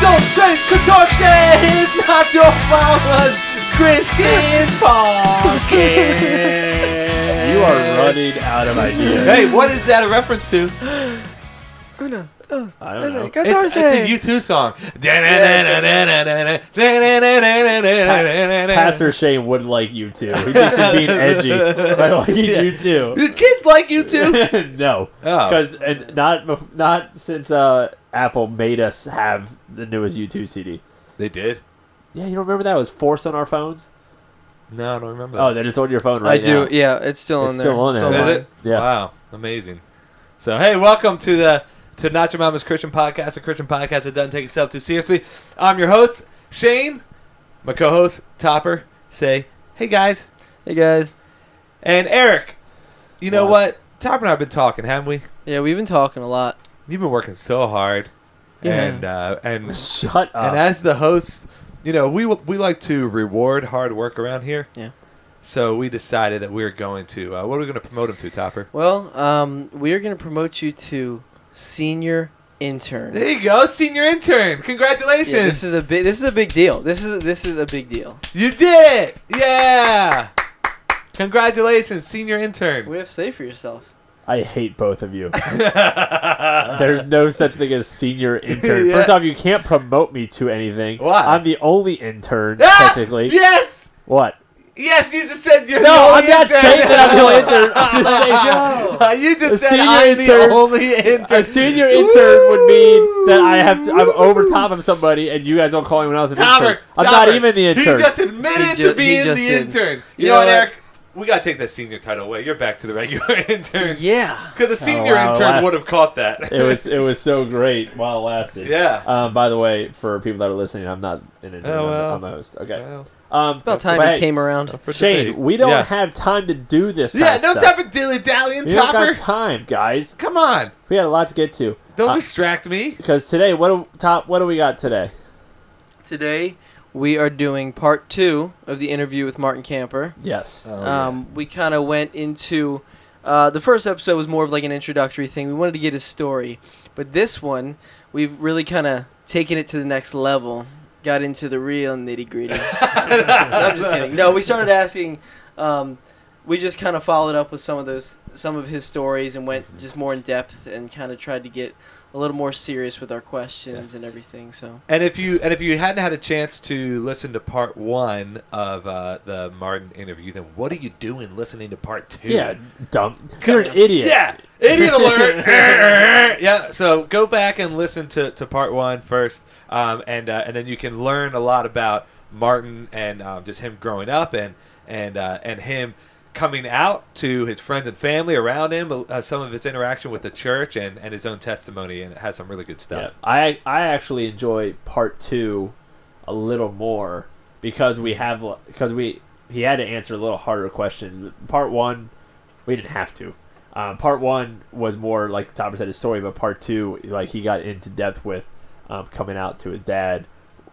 don't drink contortions, not your mama's Christian pocket. You are running out of ideas. Hey, what is that a reference to? Oh no. Oh, I don't know. It's, it's a U2 song. Pastor Shane would like U2. He thinks he's being edgy by liking U2. The kids like U2. no, Oh. because not not since uh, Apple made us have the newest U2 CD. They did. Yeah, you don't remember that? It was forced on our phones. No, I don't remember. Oh, then it's on your phone right I do. Yeah, it's still It's on there. still on there. Is online. it? Yeah. Wow, amazing. So hey, welcome to the to Not Your Mama's Christian Podcast, a Christian podcast that doesn't take itself too seriously. I'm your host Shane, my co-host Topper. Say hey guys, Hey guys. and Eric. You know What? what? Topper and I have been talking, haven't we? Yeah, we've been talking a lot. You've been working so hard, Yeah. and uh, and Shut up. and as the host, you know we we like to reward hard work around here. Yeah. So we decided that we are going to. Uh, what are we going to promote him to, Topper? Well, um, we are going to promote you to senior intern. There you go, senior intern. Congratulations. Yeah, this is a big. This is a big deal. This is this is a big deal. You did it! Yeah! Congratulations, senior intern. What do you have to say for yourself? I hate both of you. There's no such thing as senior intern. Yeah. First off, you can't promote me to anything. Why? I'm the only intern, Ah! technically. Yes! What? Yes, you just said you're No, the only I'm not intern. saying that I'm the only intern. I'm just saying Uh, you just A said senior I'm intern- the only intern. A senior intern would mean that I have to, I'm over top of somebody, and you guys don't call anyone else an intern. I'm Topper, not even the intern. He just admitted He ju- to being the did. intern. You, You know know what, what? Eric? We gotta take that senior title away. You're back to the regular intern. Yeah. Because the senior Oh, wow, intern last- would have caught that. it was it was so great while it lasted. yeah. Um, by the way, for people that are listening, I'm not an intern. Oh, I'm- well. I'm, a host. Okay. Well, Um, It's about time but you hey, came around. for Shane, we don't Yeah. have time to do this. Yeah, no of time for dilly dallying, We don't Topper. got time, guys. Come on. We had a lot to get to. Don't Uh, distract me. Because today, what do, top? What do we got today? Today we are doing part two of the interview with Martin Camper. Yes. Oh, um, we kind of went into uh, the first episode was more of like an introductory thing. We wanted to get his story, but this one we've really kind of taken it to the next level. Got into the real nitty gritty. I'm just kidding. No, we started asking. Um, we just kind of followed up with some of those, some of his stories, and went just more in depth and kind of tried to get a little more serious with our questions and everything. So And if you and if you hadn't had a chance to listen to part one of uh, the Martin interview, then what are you doing listening to part two? Yeah, dumb. You're an idiot. Yeah, idiot alert. yeah, so go back and listen to, to part one first, um, and uh, and then you can learn a lot about Martin and um, just him growing up and and uh, and him coming out to his friends and family around him, uh, some of his interaction with the church and, and his own testimony, and it has some really good Yeah. stuff. I I actually enjoy part two a little more because we have because we he had to answer a little harder questions. Part one, we didn't have to. Um, part one was more like Topper said his story, but part two, like he got into depth with um, coming out to his dad,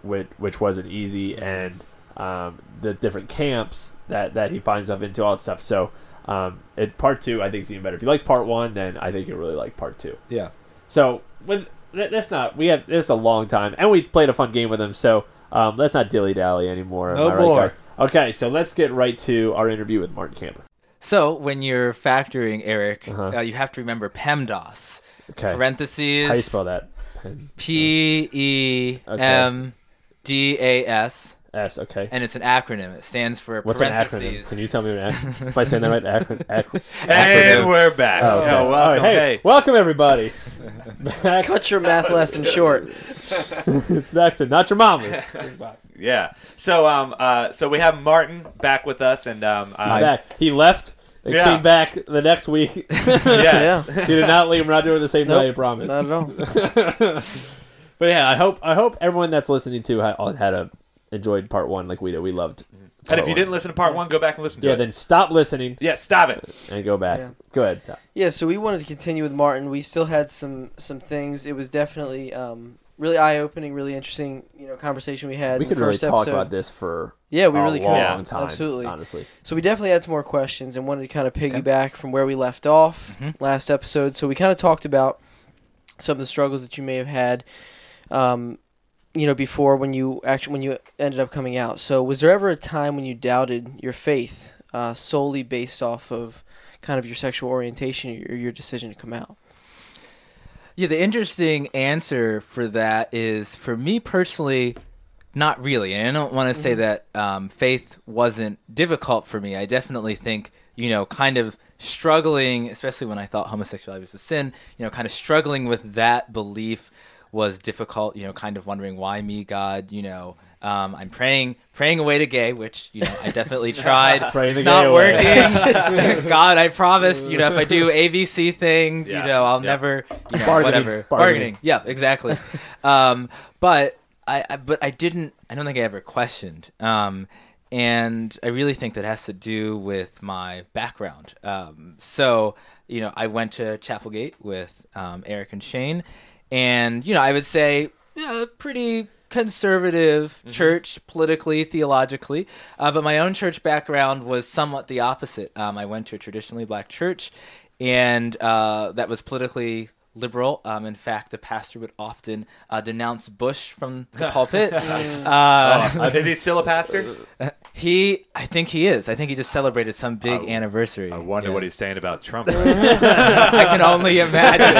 which which wasn't easy, and um, the different camps that that he finds himself into, all that stuff. So. Um, it part two, I think, is even better. If you like part one, then I think you'll really like part two. Yeah. So with that- that's not we have this a long time, and we played a fun game with him. So um, let's not dilly dally anymore. No Am right, more. guys? Okay, so let's get right to our interview with Martin Camper. So when you're factoring, Eric, Uh-huh. uh, you have to remember PEMDAS. Okay, Parentheses. how do you spell that? P E M D A S, S. Okay. and it's an acronym. It stands for What's an acronym? Can you tell me what an acronym? Am I say that right? Acron- acron- And we're back. Oh, okay. Yeah, welcome. right, hey, Hey. welcome everybody. back, cut your math lesson short. back to not your mama's. Yeah. So um uh so we have Martin back with us and um He's uh, back. He left. And Yeah. Came back the next week. yeah. Yeah. he did not leave. We're not doing the same Nope, day. I promise. Not at all. but yeah, I hope I hope everyone that's listening to had, had a enjoyed part one like we did. We loved. And if you one. didn't listen to part one, go back and listen to yeah, it. then stop listening yeah, stop it. and go back. Yeah. Go ahead. Tom. Yeah, so we wanted to continue with Martin. We still had some some things. It was definitely um, really eye opening, really interesting. You know, conversation we had. We in could the really first talk episode. about this for Yeah, we a really long could. time. Absolutely. honestly. So we definitely had some more questions and wanted to kind of piggyback from where we left off Mhm. last episode. So we kind of talked about some of the struggles that you may have had. Um, you know, before when you actually when you ended up coming out. So, was there ever a time when you doubted your faith uh, solely based off of kind of your sexual orientation or your decision to come out? Yeah, the interesting answer for that is for me personally, not really. And I don't want to say Mhm. that um, faith wasn't difficult for me. I definitely think, you know, kind of struggling, especially when I thought homosexuality was a sin, you know, kind of struggling with that belief was difficult, you know, kind of wondering why me, God, you know. Um, I'm praying, praying away to gay, which you know I definitely tried. Praying it's the not gay working. God, I promise. You know, if I do ABC thing, Yeah, you know, I'll yeah. never, you know, Bargaining, whatever, bargaining. bargaining. Yeah, exactly. um, but I, I, but I didn't. I don't think I ever questioned. Um, and I really think that has to do with my background. Um, so you know, I went to Chapelgate with um, Eric and Shane, and you know, I would say yeah, pretty conservative church politically theologically. Uh, but my own church background was somewhat the opposite. Um, i went to a traditionally black church and uh, that was politically liberal. Um, in fact the pastor would often uh, denounce bush from the pulpit. Uh, Oh, is he still a pastor? he i think he is i think he just celebrated some big I- anniversary I wonder Yeah. what he's saying about Trump. I can only imagine.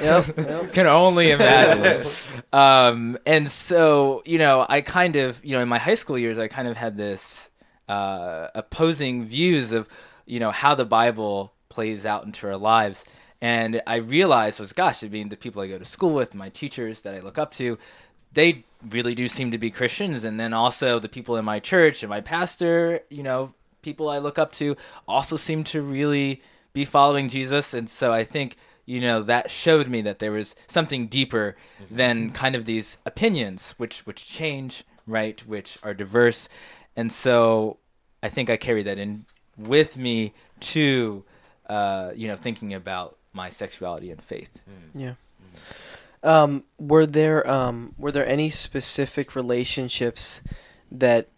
Yep, yep. can only imagine. Um, and so, you know, I kind of, you know, in my high school years, I kind of had this uh, opposing views of, you know, how the Bible plays out into our lives. And I realized was, gosh, I mean, the people I go to school with, my teachers that I look up to, they really do seem to be Christians. And then also the people in my church and my pastor, you know, people I look up to also seem to really be following Jesus. And so I think, you know, that showed me that there was something deeper mm-hmm. than kind of these opinions, which, which change, right, which are diverse. And so I think I carry that in with me to, uh, you know, thinking about my sexuality and faith. Mm. Yeah. Mm. Um, were there um, were there any specific relationships that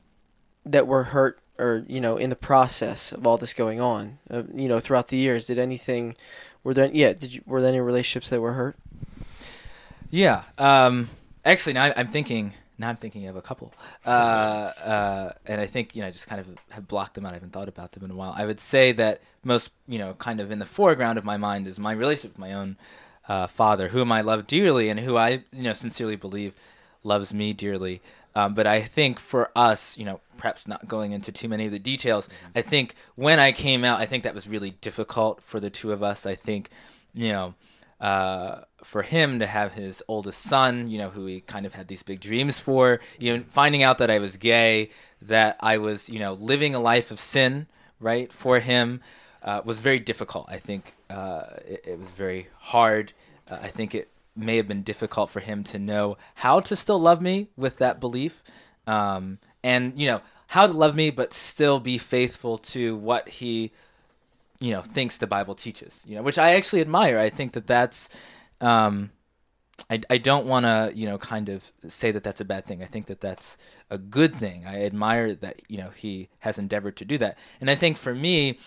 that were hurt or you know in the process of all this going on? Uh, you know, throughout the years, did anything? Were there? Yeah. Did you? Were there any relationships that were hurt? Yeah. Um, actually, now I'm thinking. Now I'm thinking of a couple, uh, uh, and I think you know I just kind of have blocked them out. I haven't thought about them in a while. I would say that most you know kind of in the foreground of my mind is my relationship with my own uh, father, whom I love dearly, and who I you know sincerely believe loves me dearly. Um, but I think for us, you know, perhaps not going into too many of the details, I think when I came out, I think that was really difficult for the two of us. I think, you know, uh, for him to have his oldest son, you know, who he kind of had these big dreams for, you know, finding out that I was gay, that I was, you know, living a life of sin, right, for him, uh, was very difficult. I think uh, it, it was very hard. Uh, I think it may have been difficult for him to know how to still love me with that belief, um, and you know how to love me but still be faithful to what he you know thinks the bible teaches you know which i actually admire. I think that that's um i, I don't want to you know kind of say that that's a bad thing. I think that that's a good thing. I admire that you know he has endeavored to do that. And i think for me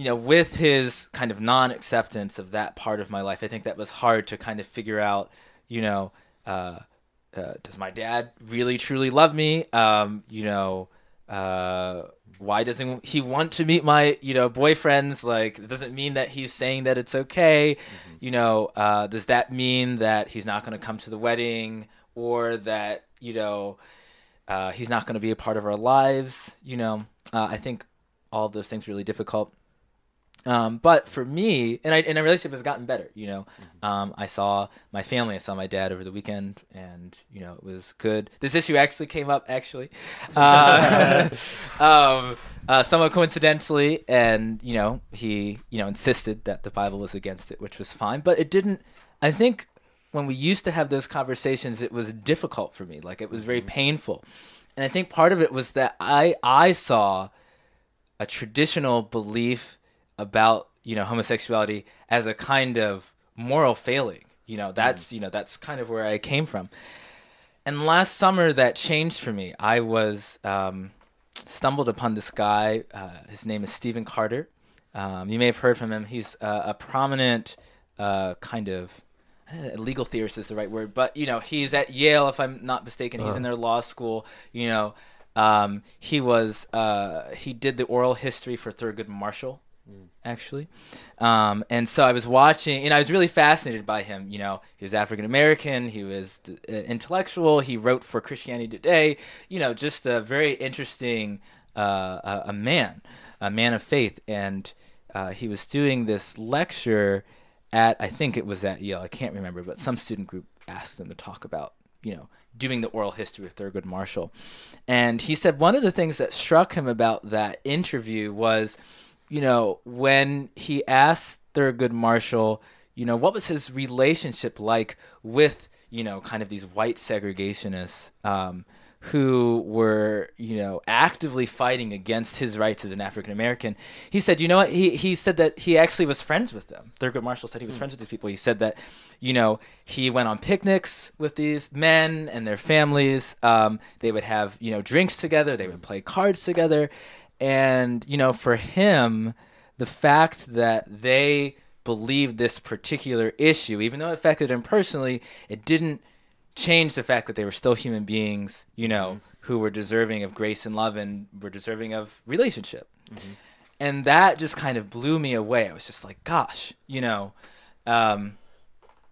you know with his kind of non-acceptance of that part of my life i think that was hard to kind of figure out you know uh, uh, does my dad really truly love me? Um you know uh why doesn't he want to meet my you know boyfriends? Like it doesn't mean that he's saying that it's okay. You know uh does that mean that he's not going to come to the wedding or that you know uh he's not going to be a part of our lives? You know uh, i think all of those things are really difficult um, but for me, and I and our relationship has gotten better. You know, um, I saw my family. I saw my dad over the weekend, and you know it was good. This issue actually came up actually, uh, um, uh, somewhat coincidentally, and you know he you know insisted that the Bible was against it, which was fine. But it didn't. I think when we used to have those conversations, it was difficult for me. Like it was very painful, and I think part of it was that I I saw a traditional belief about you know homosexuality as a kind of moral failing. You know that's you know that's kind of where i came from. And last summer that changed for me. I was um, stumbled upon this guy uh, his name is stephen carter. Um, you may have heard from him. He's uh, a prominent uh, kind of uh, legal theorist is the right word, but you know he's at Yale if I'm not mistaken. He's in their law school. You know, um, he was uh, he did the oral history for Thurgood Marshall, actually, um, and so I was watching, and I was really fascinated by him. You know, he was African American, he was uh, intellectual, he wrote for Christianity Today. You know, just a very interesting uh, a, a man, a man of faith, and uh, he was doing this lecture at I think it was at Yale. I can't remember, but some student group asked him to talk about you know doing the oral history of Thurgood Marshall, and he said one of the things that struck him about that interview was, you know, when he asked Thurgood Marshall, you know, what was his relationship like with you know kind of these white segregationists. Um, who were, you know, actively fighting against his rights as an African American. He said, you know what? He, he said that he actually was friends with them. Thurgood Marshall said he was friends with these people. He said that, you know, he went on picnics with these men and their families. Um, they would have, you know, drinks together. They would play cards together. And, you know, for him, the fact that they believed this particular issue, even though it affected him personally, it didn't change the fact that they were still human beings, you know, who were deserving of grace and love and were deserving of relationship. And that just kind of blew me away. I was just like, gosh, you know, um,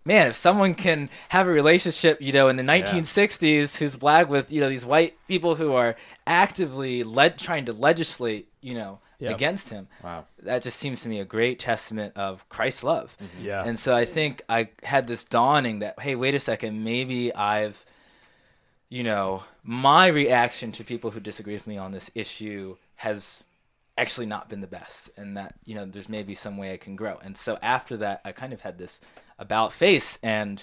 man, if someone can have a relationship, you know, in the 1960s who's black with, you know, these white people who are actively led trying to legislate, you know, Yep. against him. Wow. That just seems to me a great testament of Christ's love. Mm-hmm. Yeah. And so I think I had this dawning that, hey, wait a second, maybe I've, you know, my reaction to people who disagree with me on this issue has actually not been the best. And that, you know, there's maybe some way I can grow. And so after that, I kind of had this about face. And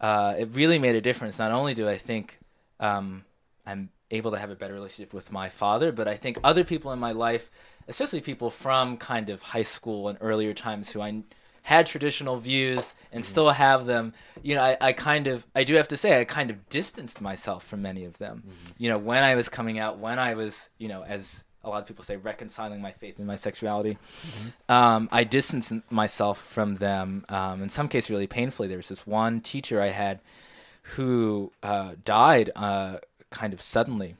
uh, it really made a difference. Not only do I think um, I'm able to have a better relationship with my father, but I think other people in my life, especially people from kind of high school and earlier times who I had traditional views and still have them, you know, I, I kind of, I do have to say, I kind of distanced myself from many of them. You know, when I was coming out, when I was, you know, as a lot of people say, reconciling my faith and my sexuality, um, I distanced myself from them. Um, in some cases, really painfully. There was this one teacher I had who uh, died uh, kind of suddenly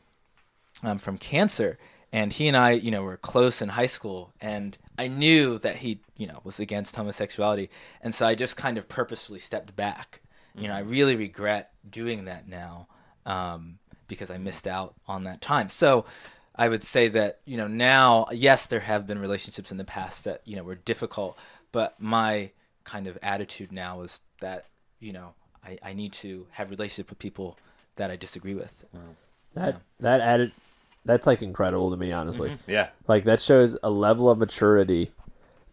um, from cancer, and he and I, you know, were close in high school, and I knew that he, you know, was against homosexuality, and so I just kind of purposefully stepped back. You know, I really regret doing that now um, because I missed out on that time. So. I would say that you know now, yes, there have been relationships in the past that you know were difficult, but my kind of attitude now is that you know I, I need to have relationship with people that I disagree with. That that added that's like incredible to me, honestly. Mm-hmm. Yeah. Like that shows a level of maturity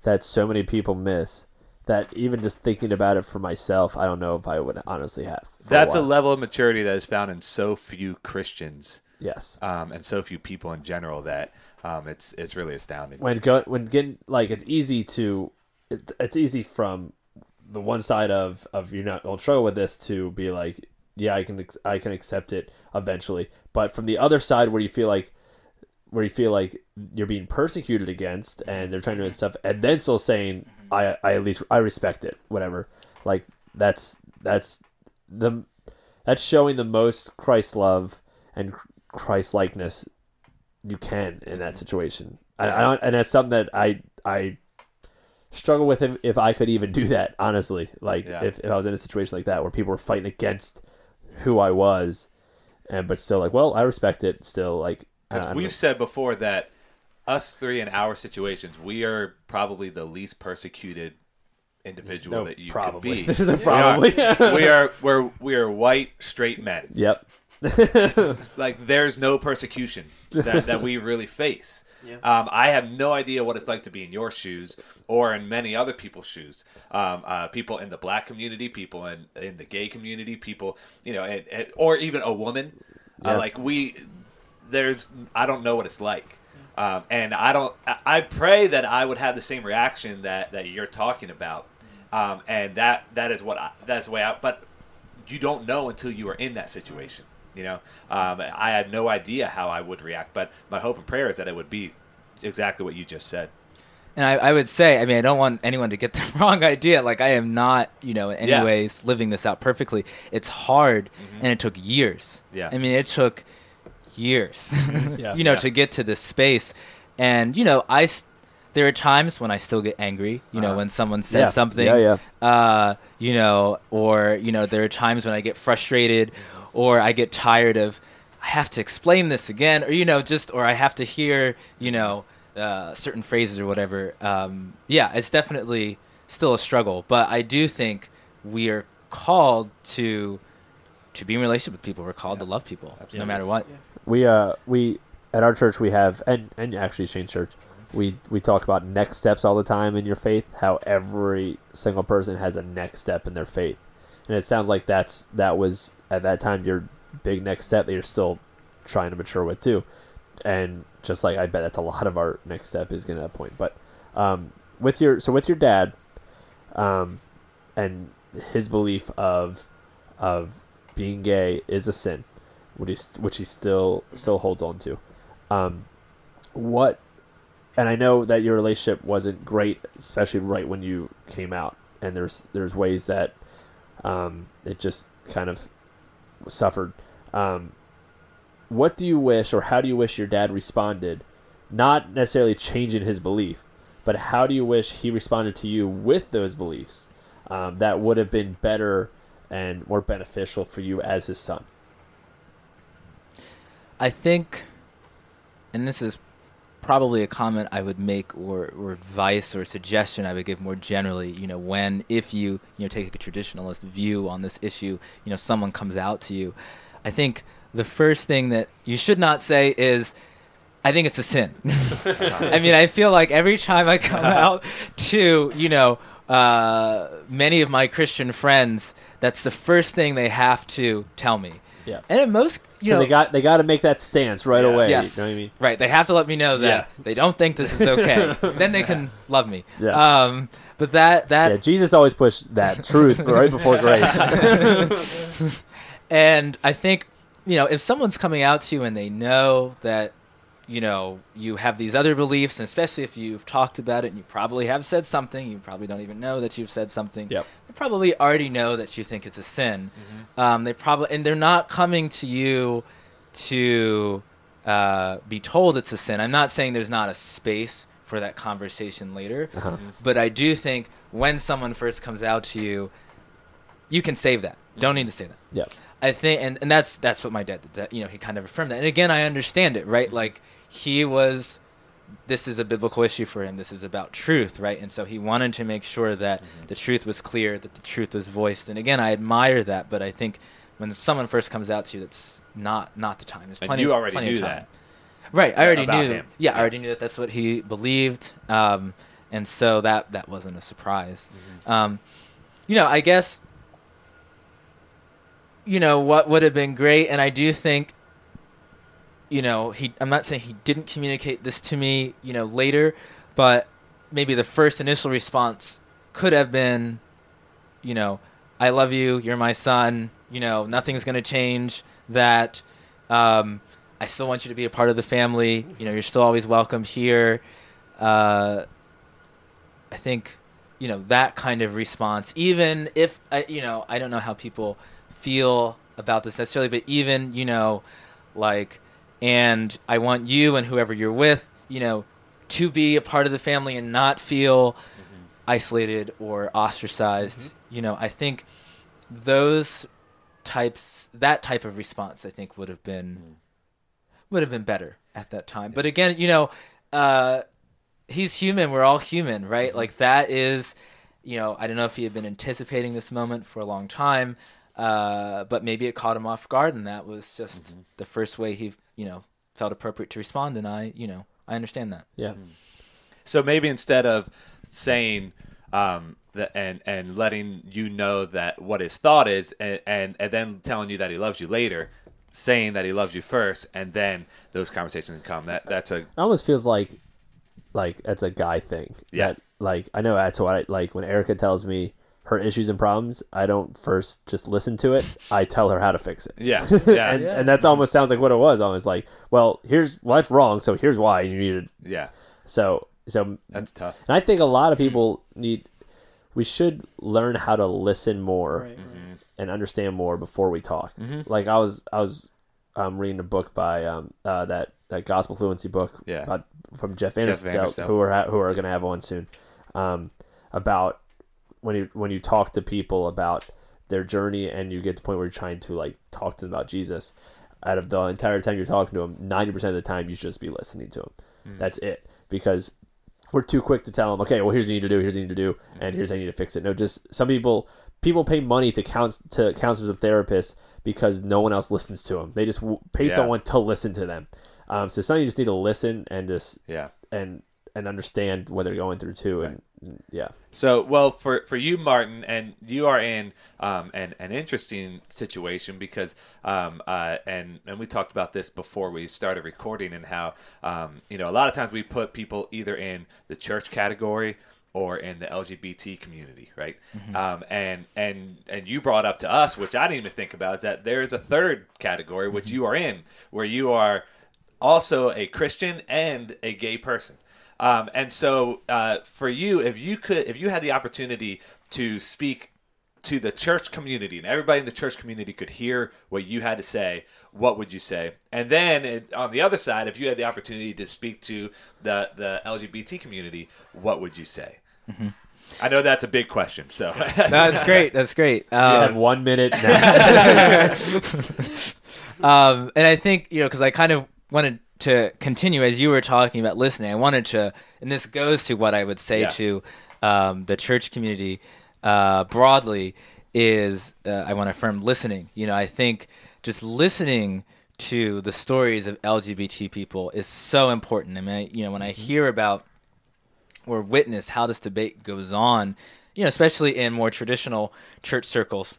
that so many people miss. That even just thinking about it for myself, I don't know if I would honestly have. That's a while. level of maturity that is found in so few Christians yes. um, and so few people in general that um, it's it's really astounding. When go when getting like it's easy to, it's, it's easy from the one side of of you're not gonna struggle with this to be like yeah I can I can accept it eventually, but from the other side where you feel like where you feel like you're being persecuted against and they're trying to do stuff and then still saying I I at least I respect it whatever like that's that's the that's showing the most Christ love and Christ likeness you can in that mm-hmm. situation I, I don't and that's something that I I struggle with if, if I could even do that honestly like Yeah. if, if I was in a situation like that where people were fighting against who I was and but still like well I respect it still like I, I don't We've know. said before that us three in our situations, we are probably the least persecuted individual no that you probably. could be. There's a We probably. are, we are we're we are white straight men. Yep. Like there's no persecution that, that we really face. Yeah. Um, I have no idea what it's like to be in your shoes or in many other people's shoes. Um, uh, people in the black community, people in, in the gay community, people, you know, and, and, or even a woman. Yeah. Uh, like we, there's, I don't know what it's like. Um, and I don't, I- I pray that I would have the same reaction that, that you're talking about. Um, and that, that is what I, that's the way out. But you don't know until you are in that situation. You know, um, I had no idea how I would react, but my hope and prayer is that it would be exactly what you just said. And I, I would say, I mean, I don't want anyone to get the wrong idea. Like, I am not, you know, in any Yeah. ways living this out perfectly. It's hard, and it took years. Yeah. I mean, it took years, Yeah. you know, Yeah. to get to this space. And, you know, I, s- there are times when I still get angry, you know, Uh-huh. when someone says yeah. something Yeah, yeah. uh, you know, or you know, there are times when I get frustrated, or I get tired of, I have to explain this again, or you know, just or I have to hear, you know, uh, certain phrases or whatever. Um, yeah, it's definitely still a struggle, but I do think we are called to to be in relationship with people. We're called to love people, no matter what. we uh we at our church we have and and actually Shane Church we we talk about next steps all the time in your faith how every single person has a next step in their faith and it sounds like that's that was at that time your big next step that you're still trying to mature with too. And just like I bet that's a lot of our next step is getting to that point. But um with your so with your dad um and his belief of of being gay is a sin which he which he still still holds on to. Um, what, and I know that your relationship wasn't great, especially right when you came out, and there's there's ways that um, it just kind of suffered. Um, what do you wish, or how do you wish your dad responded? Not necessarily changing his belief, but how do you wish he responded to you with those beliefs um, that would have been better and more beneficial for you as his son? I think, and this is probably a comment I would make or, or advice or suggestion I would give more generally, you know, when, if you, you know, take a traditionalist view on this issue, you know, someone comes out to you, I think the first thing that you should not say is, I think it's a sin. I mean, I feel like every time I come out to, you know, uh, many of my Christian friends, that's the first thing they have to tell me. Yeah. And at most, you 'Cause know, they got they got to make that stance right Yeah. away. Yes. You know what I mean? Right. They have to let me know that Yeah. they don't think this is okay. then they can love me. Yeah. Um, but that that yeah, Jesus always pushed that truth right before grace. and I think you know if someone's coming out to you and they know that you know you have these other beliefs, and especially if you've talked about it and you probably have said something, you probably don't even know that you've said something. Yep. They probably already know that you think it's a sin. Um, they probably and they're not coming to you to uh, be told it's a sin. I'm not saying there's not a space for that conversation later, Uh-huh. but I do think when someone first comes out to you, you can save that. Don't need to say that. Yeah. I think, and, and that's that's what my dad did. That, you know, he kind of affirmed that. And again, I understand it, right? Like he was, this is a biblical issue for him. This is about truth, right? And so he wanted to make sure that the truth was clear, that the truth was voiced. And again, I admire that. But I think when someone first comes out to you, that's not not the time. There's plenty. And you already plenty knew of time. that. Right, I already knew. him. Yeah, I already knew that that's what he believed, um, and so that that wasn't a surprise. Mm-hmm. Um, you know, I guess, you know, what would have been great, and I do think, you know, he. I'm not saying he didn't communicate this to me, you know, later, but maybe the first initial response could have been, you know, I love you, you're my son, you know, nothing's gonna change. That. Um, I still want you to be a part of the family. You know, you're still always welcome here. Uh, I think, you know, that kind of response, even if, I, you know, I don't know how people feel about this necessarily, but even, you know, like, and I want you and whoever you're with, you know, to be a part of the family and not feel mm-hmm. isolated or ostracized. Mm-hmm. You know, I think those types, that type of response, I think would have been mm. would have been better at that time. But again, you know, uh, he's human. We're all human, right? Mm-hmm. Like that is, you know, I don't know if he had been anticipating this moment for a long time, uh, but maybe it caught him off guard, and that was just the first way he, you know, felt appropriate to respond. And I, you know, I understand that. Yeah. So maybe instead of saying um, that and and letting you know that what his thought is, and, and and then telling you that he loves you later, saying that he loves you first, and then those conversations can come. That that's a It almost feels like like that's a guy thing. Yeah. That, like I know that's what I like when Erica tells me her issues and problems, I don't first just listen to it. I tell her how to fix it. yeah yeah and, and that's almost sounds like what it was. Almost like, well, here's well that's wrong, so here's why you need to yeah. So So That's tough. and I think a lot of people need. We should learn how to listen more Right, right. and understand more before we talk. Mhm. Like I was, I was um, reading a book by um, uh, that that gospel fluency book Yeah. about, from Jeff Jeff Vanderstelt, Vanderstelt. who are ha- who are going to have one soon, um, about when you when you talk to people about their journey and you get to the point where you're trying to like talk to them about Jesus. Out of the entire time you're talking to them, ninety percent of the time you should just be listening to them. Mm. That's it because we're too quick to tell them, okay, well, here's what you need to do, here's what you need to do, and here's how you need to fix it. No, just some people people pay money to count to counselors and therapists because no one else listens to them. They just pay Yeah. someone to listen to them. Um, so some you just need to listen and just Yeah. and and understand what they're going through too, and, and yeah, So, well, for for you, Martin, and you are in um, an an interesting situation because, um, uh, and and we talked about this before we started recording, and how um, you know a lot of times we put people either in the church category or in the LGBT community, right? Um, and and and you brought up to us, which I didn't even think about, is that there is a third category which you are in, where you are also a Christian and a gay person. Um, and so, uh, for you, if you could, if you had the opportunity to speak to the church community and everybody in the church community could hear what you had to say, what would you say? And then it, on the other side, if you had the opportunity to speak to the the LGBT community, what would you say? I know that's a big question, so That's great. That's great. you Um, have one minute. Now. um, and I think you know because I kind of wanted to continue as you were talking about listening. I wanted to, and this goes to what I would say Yeah. to um, the church community uh, broadly is uh, I want to affirm listening. You know, I think just listening to the stories of LGBT people is so important. I mean, I, you know, when I hear about or witness how this debate goes on, you know, especially in more traditional church circles,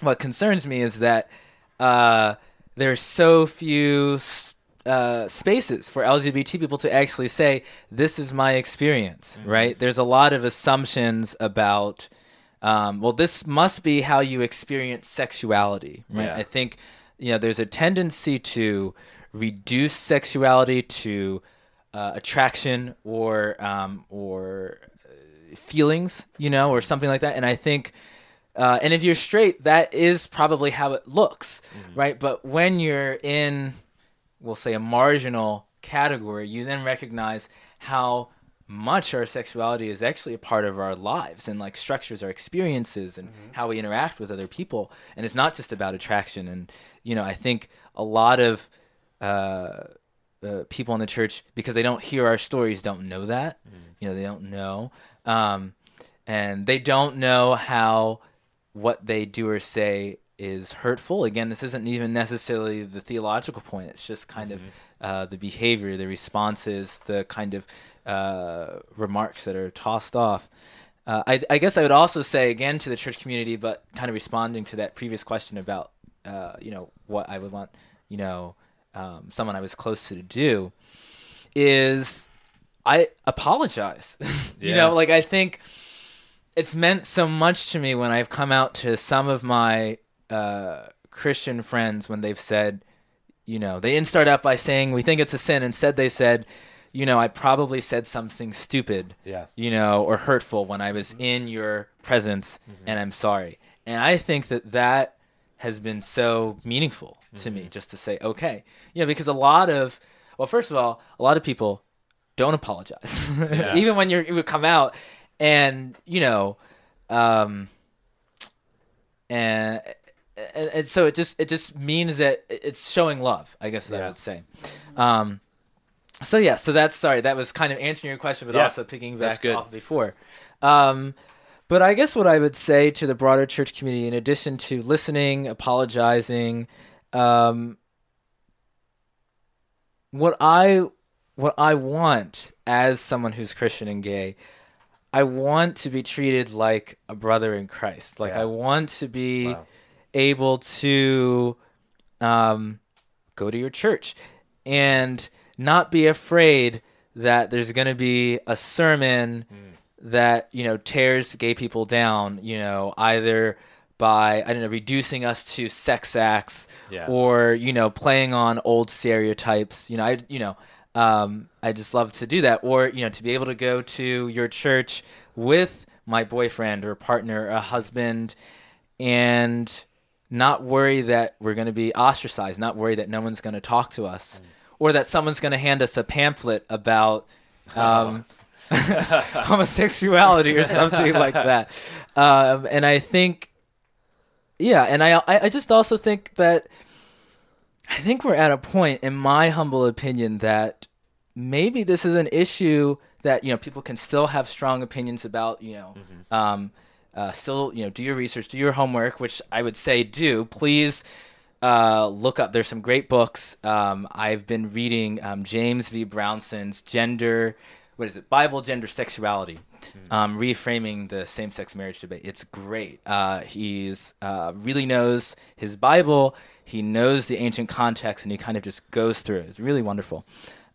what concerns me is that uh, there's so few uh, spaces for LGBT people to actually say, "This is my experience." Right? There's a lot of assumptions about, um, well, this must be how you experience sexuality. Right? Yeah. I think you know there's a tendency to reduce sexuality to uh, attraction or um, or uh, feelings, you know, or something like that. And I think, uh, and if you're straight, that is probably how it looks, right? But when you're in, we'll say, a marginal category, you then recognize how much our sexuality is actually a part of our lives and like structures our experiences and how we interact with other people. And it's not just about attraction. And you know i think a lot of uh, uh, people in the church because they don't hear our stories don't know that. You know they don't know. Um, and they don't know how what they do or say is hurtful again this isn't even necessarily the theological point it's just kind of uh, the behavior the responses the kind of uh, remarks that are tossed off uh, I, I guess I would also say again to the church community, but kind of responding to that previous question about, uh, you know, what I would want, you know, um, someone I was close to to do, is I apologize. you Yeah. know, like I think it's meant so much to me when I've come out to some of my uh, Christian friends when they've said, you know, they didn't start out by saying we think it's a sin. Instead, they said, you know, I probably said something stupid Yeah. you know, or hurtful when I was mm-hmm. in your presence, mm-hmm. and I'm sorry. And I think that that has been so meaningful to me, mm-hmm. just to say, okay, you know, because a lot of, well, first of all, a lot of people don't apologize, Yeah. even when you're you come out, and you know, um, and, and and so it just it just means that it's showing love, I guess I would say. Um, so yeah, so that's sorry. That was kind of answering your question, but Yeah, also picking that's back good. off before. Um, but I guess what I would say to the broader church community, in addition to listening, apologizing, um, what I what I want as someone who's Christian and gay, I want to be treated like a brother in Christ. Like Yeah. I want to be Wow. able to um, go to your church and not be afraid that there's going to be a sermon that you know tears gay people down you know either by i don't know reducing us to sex acts Yeah. or you know playing on old stereotypes you know i you know um, I just love to do that, or you know, to be able to go to your church with my boyfriend or partner, or a husband, and not worry that we're going to be ostracized, not worry that no one's going to talk to us, or that someone's going to hand us a pamphlet about um, homosexuality or something like that. Um, and I think, yeah, and I I just also think that I think we're at a point, in my humble opinion, that maybe this is an issue that you know people can still have strong opinions about. You know, um, uh, still you know do your research, do your homework, which I would say do. Please uh, look up. There's some great books. Um, I've been reading um, James V. Brownson's Gender. What is it? Bible, gender, sexuality. Um, reframing the same-sex marriage debate. It's great. Uh, he's uh, really knows his Bible. He knows the ancient context, and he kind of just goes through it. It's really wonderful.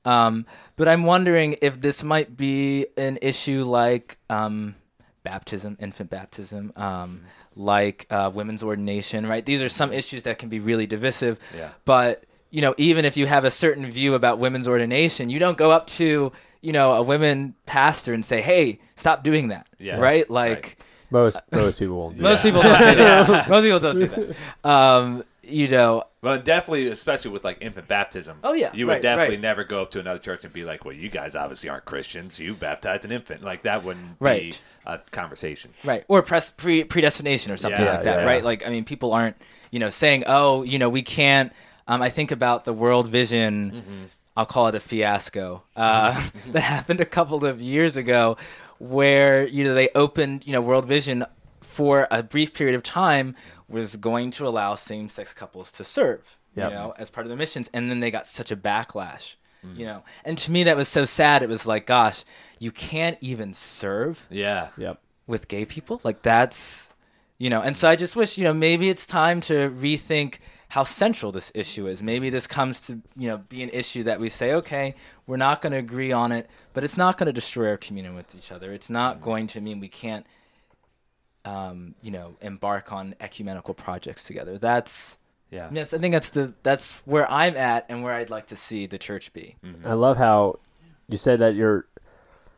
Um, but I'm wondering if this might be an issue like um, baptism, infant baptism, um, like uh, women's ordination, right? These are some issues that can be really divisive. Yeah. But you know, even if you have a certain view about women's ordination, you don't go up to you know a women pastor and say, "Hey, stop doing that." Yeah. Right? Like Right. Most most people won't do most that. people don't do that. most people don't do that. Um, you know, Well, definitely, especially with like infant baptism. Oh, yeah, you would right, definitely right. never go up to another church and be like, "Well, you guys obviously aren't Christians. You baptized an infant." Like that wouldn't Right. be a conversation. right or pres- pre- predestination or something Yeah, like that yeah, right like i mean people aren't you know saying oh you know we can't um, i think about the world vision Mm-hmm. i'll call it a fiasco uh, that happened a couple of years ago where you know they opened you know world vision for a brief period of time was going to allow same-sex couples to serve Yep. you know as part of the missions and then they got such a backlash mm. you know. And to me that was so sad. It was like gosh you can't even serve Yeah. Yep. with gay people? Like that's you know and so i just wish you know maybe it's time to rethink how central this issue is. Maybe this comes to you know be an issue that we say okay we're not going to agree on it but it's not going to destroy our communion with each other. It's not mm. going to mean we can't um, you know embark on ecumenical projects together that's Yeah. I, that's- I think that's the that's where i'm at and where i'd like to see the church be Mm-hmm. I love how you said that you're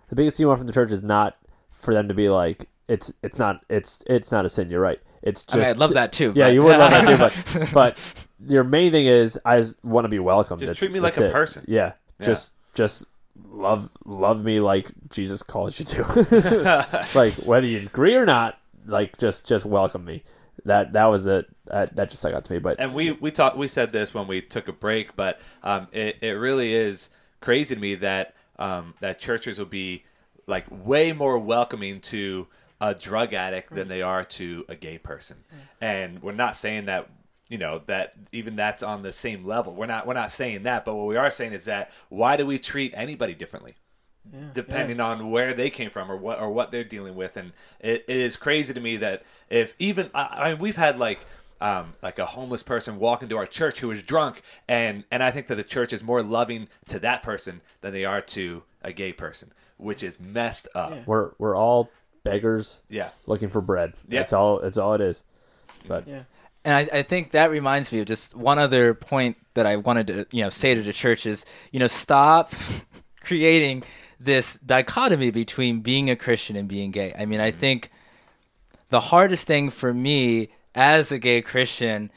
the biggest thing you want from the church is not for them to be like it's it's not it's it's not a sin. You're right. It's just I mean, I'd love that too. Yeah, but- you would love that too. But but your main thing is I just want to be welcomed. Just That's- treat me like a it. person. Yeah, Yeah. just just love love me like Jesus calls you to. like whether you agree or not, like just just welcome me. That that was it. That, that just stuck out to me. But and we we talked we said this when we took a break but um, it, it really is crazy to me that um, that churches will be like way more welcoming to a drug addict than they are to a gay person and we're not saying that you know that even that's on the same level we're not we're not saying that but what we are saying is that why do we treat anybody differently depending on where they came from or what or what they're dealing with and it, it is crazy to me that if even I, I mean we've had like um, like a homeless person walk into our church who is drunk and and I think that the church is more loving to that person than they are to a gay person which is messed up yeah, we're we're all beggars yeah. looking for bread. Yeah. That's all. That's all it is. But Yeah. And I, I think that reminds me of just one other point that I wanted to, you know, say to the church is, you know, stop creating this dichotomy between being a Christian and being gay. I mean, I think the hardest thing for me as a gay Christian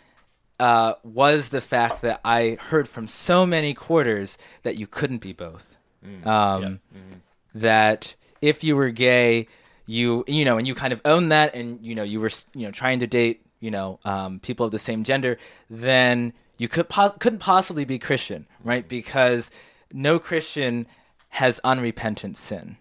uh, was the fact that I heard from so many quarters that you couldn't be both. Um, That if you were gay, you you know, and you kind of own that, and you know, you were you know trying to date you know um, people of the same gender, then you could po- couldn't possibly be Christian, right? Because no Christian has unrepentant sin,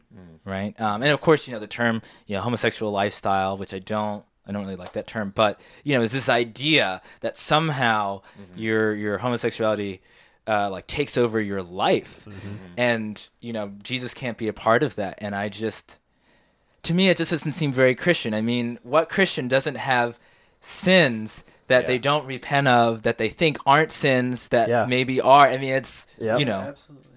right? Um, and of course, you know the term you know homosexual lifestyle, which I don't I don't really like that term, but you know, is this idea that somehow your your homosexuality uh, like takes over your life, and you know Jesus can't be a part of that. And I just, to me, it just doesn't seem very Christian. I mean, what Christian doesn't have sins that they don't repent of, that they think aren't sins that Yeah. maybe are? I mean, it's Yep. you know, Absolutely.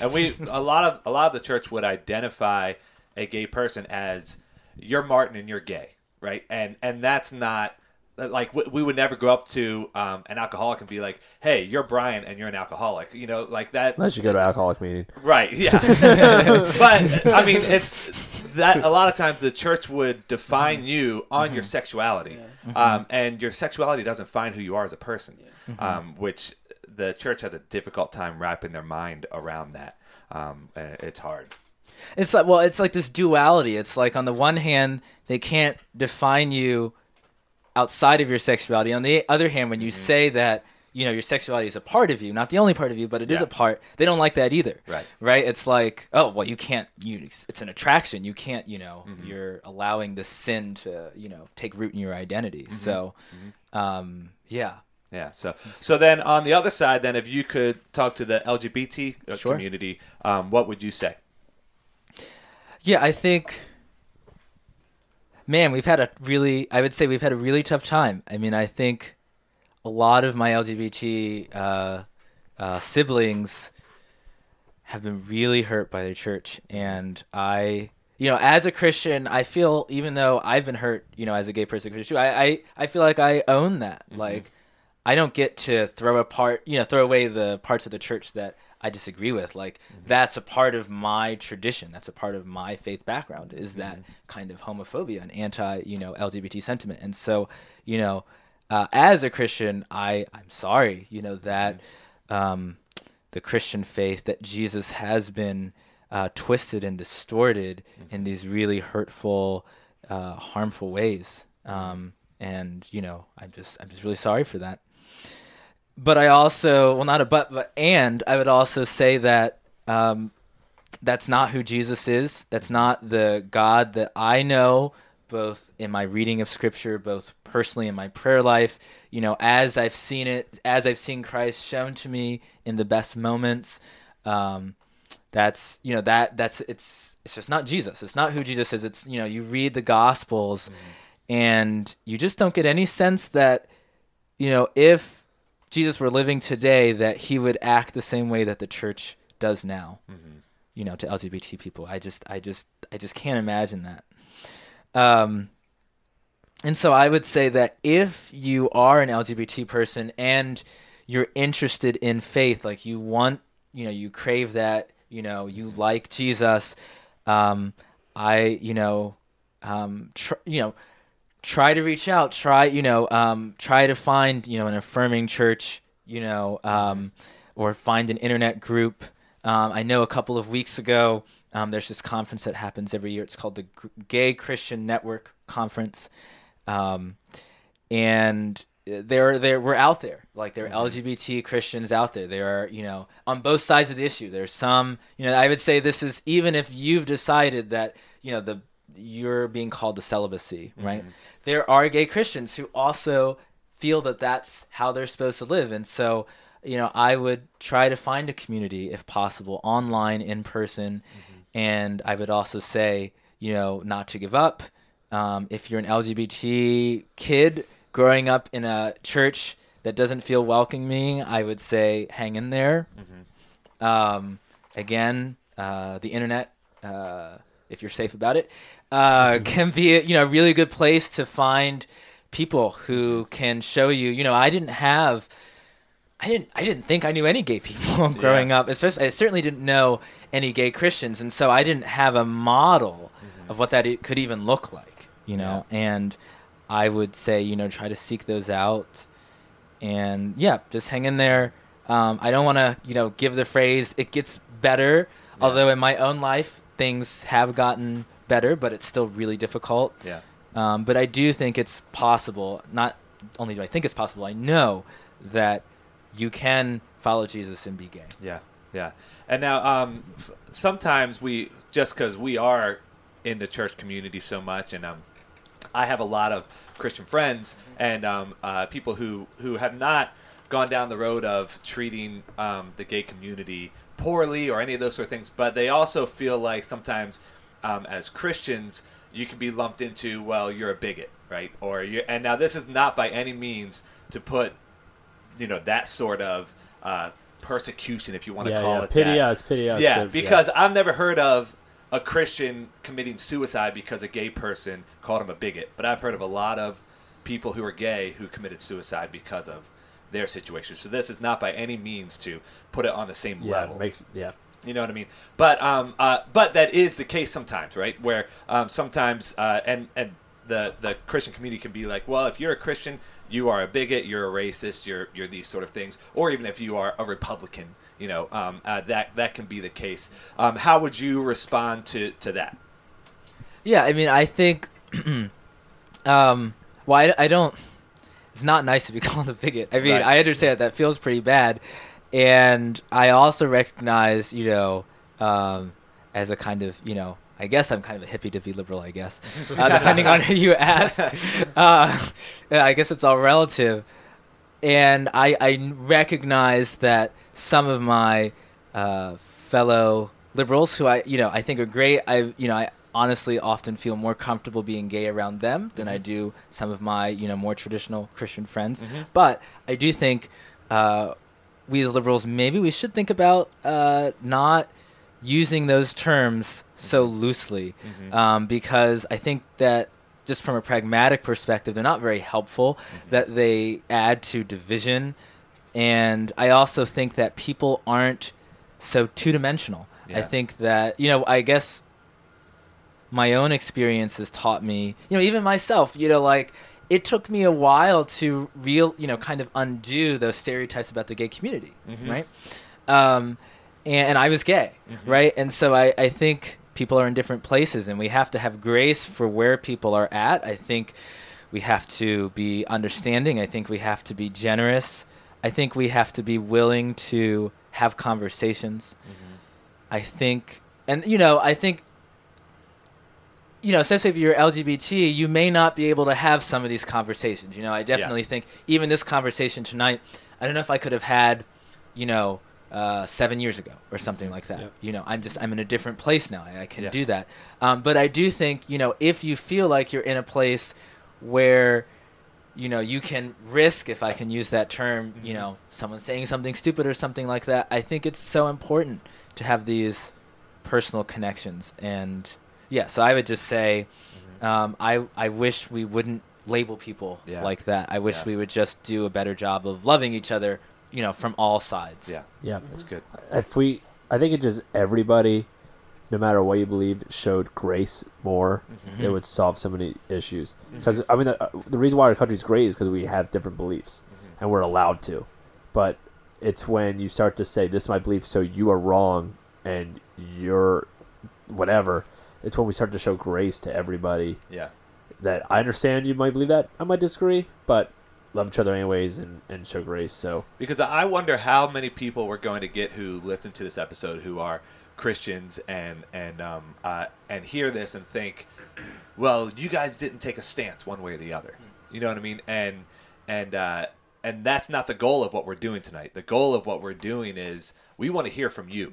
And we a lot of a lot of the church would identify a gay person as you're Martin and you're gay, right? And and that's not like we, we would never go up to um, an alcoholic and be like, "Hey, you're Brian and you're an alcoholic." You know, like that. Unless you go to alcoholic meeting. Right. Yeah. but I mean, it's that a lot of times the church would define you on your sexuality, um, and your sexuality doesn't define who you are as a person, um, which the church has a difficult time wrapping their mind around that. Um, it's hard. It's like well, it's like this duality. It's like on the one hand, they can't define you outside of your sexuality. On the other hand, when you Mm-hmm. say that you know your sexuality is a part of you, not the only part of you, but it is Yeah. a part, they don't like that either. Right. Right. It's like oh well, you can't. You it's an attraction. You can't. You know, Mm-hmm. you're allowing the sin to you know take root in your identity. Mm-hmm. So, um, yeah. Yeah. So, so then on the other side, then if you could talk to the LGBT Sure. community, um, what would you say? Yeah, I think, man, we've had a really, I would say we've had a really tough time. I mean, I think a lot of my LGBT uh, uh, siblings have been really hurt by the church. And I, you know, as a Christian, I feel, even though I've been hurt, you know, as a gay person, Christian, too, I, I, I feel like I own that. Like, I don't get to throw apart, you know, throw away the parts of the church that I disagree with. Like that's a part of my tradition. That's a part of my faith background is that kind of homophobia and anti, you know, LGBT sentiment. And so, you know, uh, as a Christian, I I'm sorry, you know, that um, the Christian faith that Jesus has been uh, twisted and distorted in these really hurtful, uh, harmful ways. Um, and you know, I'm just I'm just really sorry for that but I also well not a but but and I would also say that um, that's not who Jesus is. That's not the God that I know both in my reading of scripture, both personally in my prayer life, you know, as I've seen it, as I've seen Christ shown to me in the best moments. Um, that's you know that that's it's it's just not Jesus. It's not who Jesus is. It's you know you read the Gospels, and you just don't get any sense that you know if Jesus were living today, that he would act the same way that the church does now. You know, to LGBT people. I just, I just, I just can't imagine that. Um, and so I would say that if you are an LGBT person and you're interested in faith, like you want, you know, you crave that, you know, you like Jesus, um, I, you know, um, tr- you know, try to reach out, try, you know, um, try to find, you know, an affirming church, you know, um, or find an internet group. Um, I know a couple of weeks ago, um, there's this conference that happens every year. It's called the G- Gay Christian Network Conference, um, and they're they're we're out there. Like there are LGBT Christians out there. There are you know on both sides of the issue. There's some you know I would say this is even if you've decided that you know the you're being called to celibacy, right? There are gay Christians who also feel that that's how they're supposed to live, and so you know I would try to find a community if possible, online, in person, and I would also say you know not to give up. Um, if you're an LGBT kid growing up in a church that doesn't feel welcoming, I would say hang in there. Um, again, uh, the internet, uh, if you're safe about it, uh, can be a, you know a really good place to find people who can show you. You know, I didn't have. I didn't. I didn't think I knew any gay people growing up. Especially, I certainly didn't know any gay Christians, and so I didn't have a model of what that could even look like. You know, and I would say, you know, try to seek those out, and yeah, just hang in there. Um, I don't want to, you know, give the phrase "it gets better," although in my own life things have gotten better, but it's still really difficult. Yeah. Um, but I do think it's possible. Not only do I think it's possible, I know that you can follow Jesus and be gay. Yeah, yeah. And now, um, f- sometimes we just because we are in the church community so much, and um, I have a lot of Christian friends and um, uh, people who who have not gone down the road of treating um, the gay community poorly or any of those sort of things, but they also feel like sometimes um, as Christians you can be lumped into well you're a bigot, right? Or you and now this is not by any means to put you know that sort of uh, persecution, if you want to yeah, call yeah. it Pity that. us, pity us. Yeah, the- because I've never heard of a Christian committing suicide because a gay person called him a bigot, but I've heard of a lot of people who are gay who committed suicide because of their situation. So this is not by any means to put it on the same Yeah, level. makes yeah. You know what I mean? But um, uh, but that is the case sometimes, right? Where um, sometimes uh, and and the the Christian community can be like, well, if you're a Christian, you are a bigot, you're a racist, you're you're these sort of things, or even if you are a Republican, you know, um, uh, that that can be the case. Um, how would you respond to to that? Yeah, I mean, I think, um, well, I, I don't. It's not nice to be called a bigot. I mean, Right. I understand that feels pretty bad, and I also recognize, you know, um, as a kind of, you know, I guess I'm kind of a hippie dippy liberal. I guess, uh, depending on who you ask. Uh, I guess it's all relative, and I I recognize that some of my uh, fellow liberals who I you know I think are great. I you know I honestly often feel more comfortable being gay around them than I do some of my you know more traditional Christian friends. But I do think uh, we as liberals maybe we should think about uh, not using those terms so loosely. Um, because I think that just from a pragmatic perspective they're not very helpful that they add to division. And I also think that people aren't so two-dimensional. I think that you know I guess my own experience has taught me, you know, even myself, you know, like it took me a while to real, you know, kind of undo those stereotypes about the gay community, mm-hmm. right? Um, and, and I was gay, mm-hmm. right? And so I, I think people are in different places, and we have to have grace for where people are at. I think we have to be understanding. I think we have to be generous. I think we have to be willing to have conversations. Mm-hmm. I think, and you know, I think you know, especially if you're LGBT, you may not be able to have some of these conversations. You know, I definitely think even this conversation tonight, I don't know if I could have had, you know, uh, seven years ago or something like that. Yep. You know, I'm just I'm in a different place now. I, I can Yeah. do that. Um, but I do think you know if you feel like you're in a place where you know you can risk if i can use that term you know someone saying something stupid or something like that i think it's so important to have these personal connections and yeah so i would just say um, I, I wish we wouldn't label people Yeah. like that i wish Yeah. we would just do a better job of loving each other you know from all sides Yeah, Yeah. that's good. If we, I think it just everybody, no matter what you believed, showed grace more. Mm-hmm. It would solve so many issues. Because I mean, the, uh, the reason why our country's great is because we have different beliefs, Mm-hmm. and we're allowed to. But it's when you start to say, "This is my belief, so you are wrong," and you're whatever. It's when we start to show grace to everybody. Yeah. That I understand you might believe that, I might disagree, but love each other anyways and, and show grace. So Because I wonder how many people we're going to get who listen to this episode who are Christians and and um, uh, and hear this and think, well, you guys didn't take a stance one way or the other. You know what I mean? And and uh, and that's not the goal of what we're doing tonight. The goal of what we're doing is we want to hear from you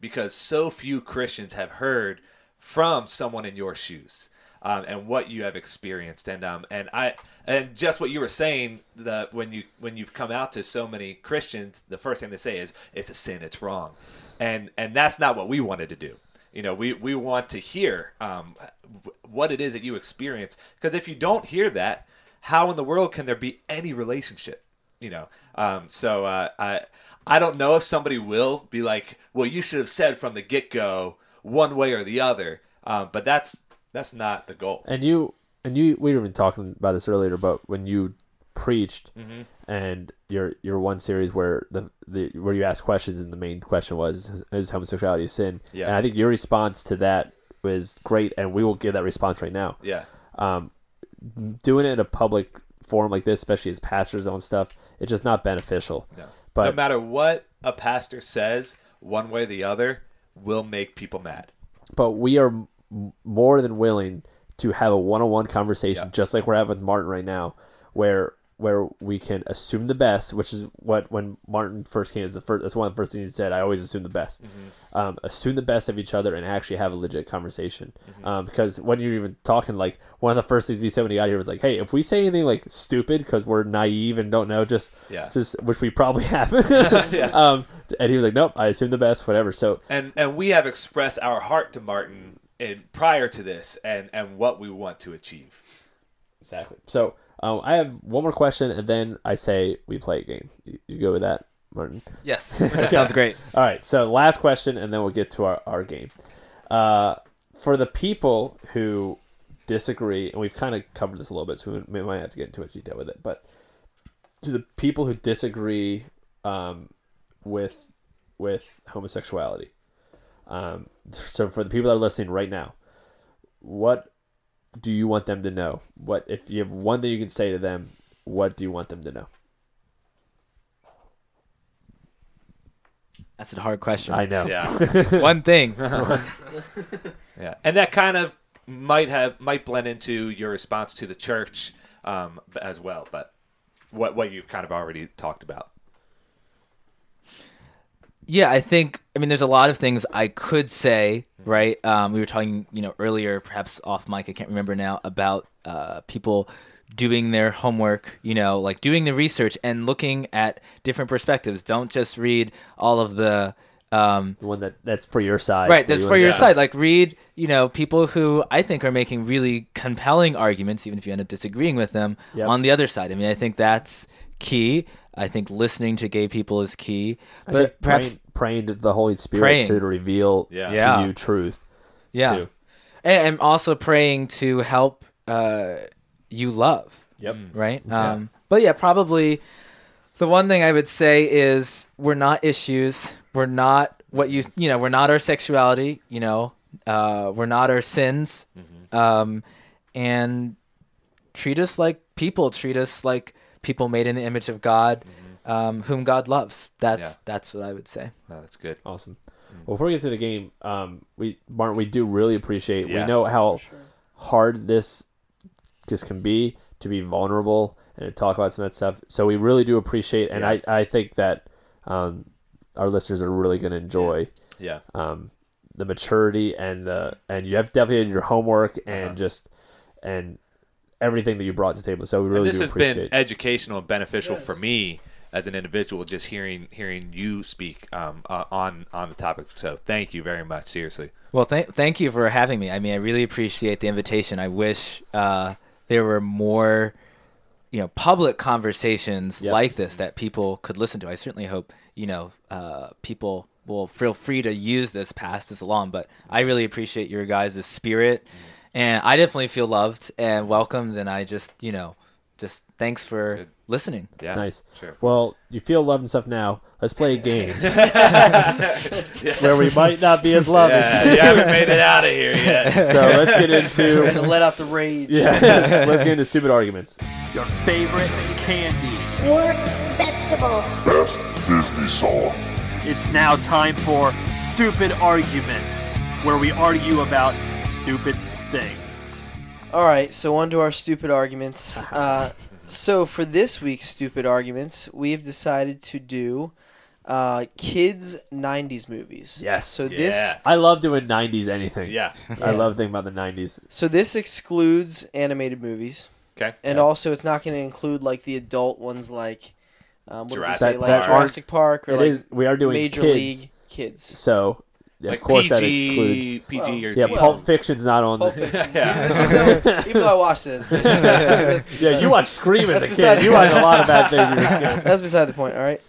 because so few Christians have heard from someone in your shoes um, and what you have experienced. And um and I and just what you were saying the when you when you've come out to so many Christians the first thing they say is it's a sin it's wrong. And and that's not what we wanted to do. You know we we want to hear um what it is that you experience. Because if you don't hear that how in the world can there be any relationship? You know um so uh i i don't know if somebody will be like well you should have said from the get-go one way or the other um but that's that's not the goal And you and you we were even talking about this earlier, but when you preached Mm-hmm. and your your one series where the, the where you asked questions and the main question was is homosexuality a sin? Yeah. And I think your response to that was great, and we will give that response right now. yeah Um, doing it in a public forum like this, especially as pastors on stuff, it's just not beneficial. no. But no matter what a pastor says one way or the other will make people mad but we are m- more than willing to have a one-on-one conversation Yeah. just like we're having with martin right now where where we can assume the best which is what when martin first came is the first that's one of the first things he said i always assume the best. Um, assume the best of each other and actually have a legit conversation. Um, because when you're even talking like one of the first things we said when he got here was like hey if we say anything like stupid because we're naive and don't know just Yeah. just which we probably haven't um, and he was like nope i assume the best whatever. So and and we have expressed our heart to Martin in prior to this and and what we want to achieve. Exactly. So um, I have one more question, and then I say we play a game. You, you go with that, Martin? Yes, that sounds great. All right. So last question, and then we'll get to our, our game. Uh, for the people who disagree, and we've kind of covered this a little bit, so we might have to get into much detail with it. But to the people who disagree um, with with homosexuality, um, so for the people that are listening right now, what do you want them to know? What if you have one thing you can say to them? What do you want them to know? That's a hard question. I know. Yeah. One thing. Yeah, and that kind of might have might blend into your response to the church um, as well. But what what you've kind of already talked about. Yeah, I think. I mean, there's a lot of things I could say, right? Um, we were talking, you know, earlier, perhaps off mic. I can't remember now about uh, people doing their homework. You know, like doing the research and looking at different perspectives. Don't just read all of the. Um, The one that that's for your side. right that's for your side like read you know people who i think are making really compelling arguments even if you end up disagreeing with them Yep. on the other side i mean i think that's key i think listening to gay people is key but perhaps praying, praying to the Holy Spirit Praying. to reveal Yeah. to Yeah. you truth. yeah too. and, and also praying to help uh, you love Yep. right um, but yeah probably the one thing i would say is we're not issues we're not what you you know we're not our sexuality you know uh, we're not our sins um, and treat us like people treat us like people made in the image of god um, whom god loves that's Yeah. that's what i would say Oh, that's good. Awesome. Well, before we get to the game, um, we Martin, we do really appreciate. Yeah. We know how hard this this can be to be vulnerable and to talk about some of that stuff. So we really do appreciate, and Yeah. I I think that um, our listeners are really going to enjoy Yeah. um, the maturity and the and you have definitely did your homework and Uh-huh. just and everything that you brought to the table. So we And really this do has been educational and beneficial for me as an individual, just hearing hearing you speak um, uh, on on the topic. So thank you very much. Seriously. Well, th- thank you for having me. I mean, I really appreciate the invitation. I wish uh, there were more, you know, public conversations Yep. like this that people could listen to. I certainly hope, you know, uh, people will feel free to use this, pass this along. But I really appreciate your guys' spirit, and I definitely feel loved and welcomed. And I just, you know, just thanks for Good. listening. Yeah. Nice. Sure. Well, you feel loved and stuff now. Let's play a game where we might not be as loving. Yeah, you haven't made it out of here yet. So let's get We're gonna into let out the rage. yeah. let's get into stupid arguments. Your favorite candy. Worst vegetable. Best Disney song. It's now time for Stupid Arguments, where we argue about stupid things. All right, so on to our stupid arguments. Uh, so for this week's stupid arguments, we've decided to do uh, kids '90s movies. Yes. So this I love doing '90s anything. Yeah. I love thinking about the '90s. so this excludes animated movies, Okay. and Yeah. also it's not going to include like the adult ones like um, what did we Jurassic say, like that Jurassic Park or It like is. We are doing Major kids, League Kids. so like of course PG, that excludes. PG Well, or Yeah, G. Pulp Fiction's not on. Pulp the, Yeah. even, though, even though I watched it. As a kid. That's yeah, you watch Scream as a That's kid. beside- You watch a lot of bad things. as a kid. That's beside the point. All right.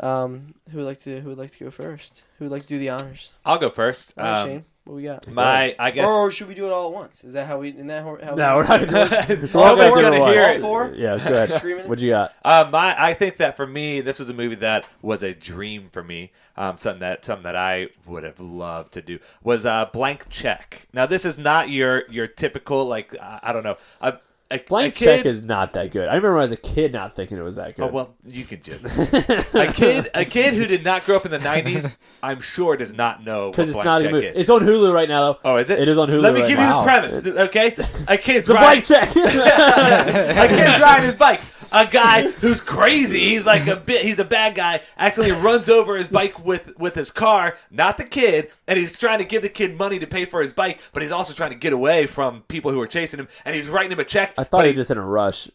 Um, who would like to who would like to go first? Who would like to do the honors? I'll go first. All right, Um, Shane. What we got? my, I guess. Or should we do it all at once? Is that how we? In that how? No, we're not. We're All all four gonna gonna hear All it. four? Yeah, go ahead. Screaming it? What you got? Uh, my, I think that for me, this was a movie that was a dream for me. Um, something that something that I would have loved to do was uh, Blank Check. Now, this is not your your typical like I, I don't know a, a Blank a kid, Check is not that good. I remember when I was a kid not thinking it was that oh, good. Oh well, you can just a kid a kid who did not grow up in the '90s. I'm sure does not know because it's Blank not a Check good movie. is. It's on Hulu right now, though. oh, is it? It is on Hulu. Let me right give now. you the premise, okay? A kid's The riding, Blank Check. a kid's riding his bike. A guy who's crazy. He's like a bit. He's a bad guy. Actually runs over his bike with with his car. Not the kid. And he's trying to give the kid money to pay for his bike, but he's also trying to get away from people who are chasing him. And he's writing him a check. I thought he he- was just in a rush.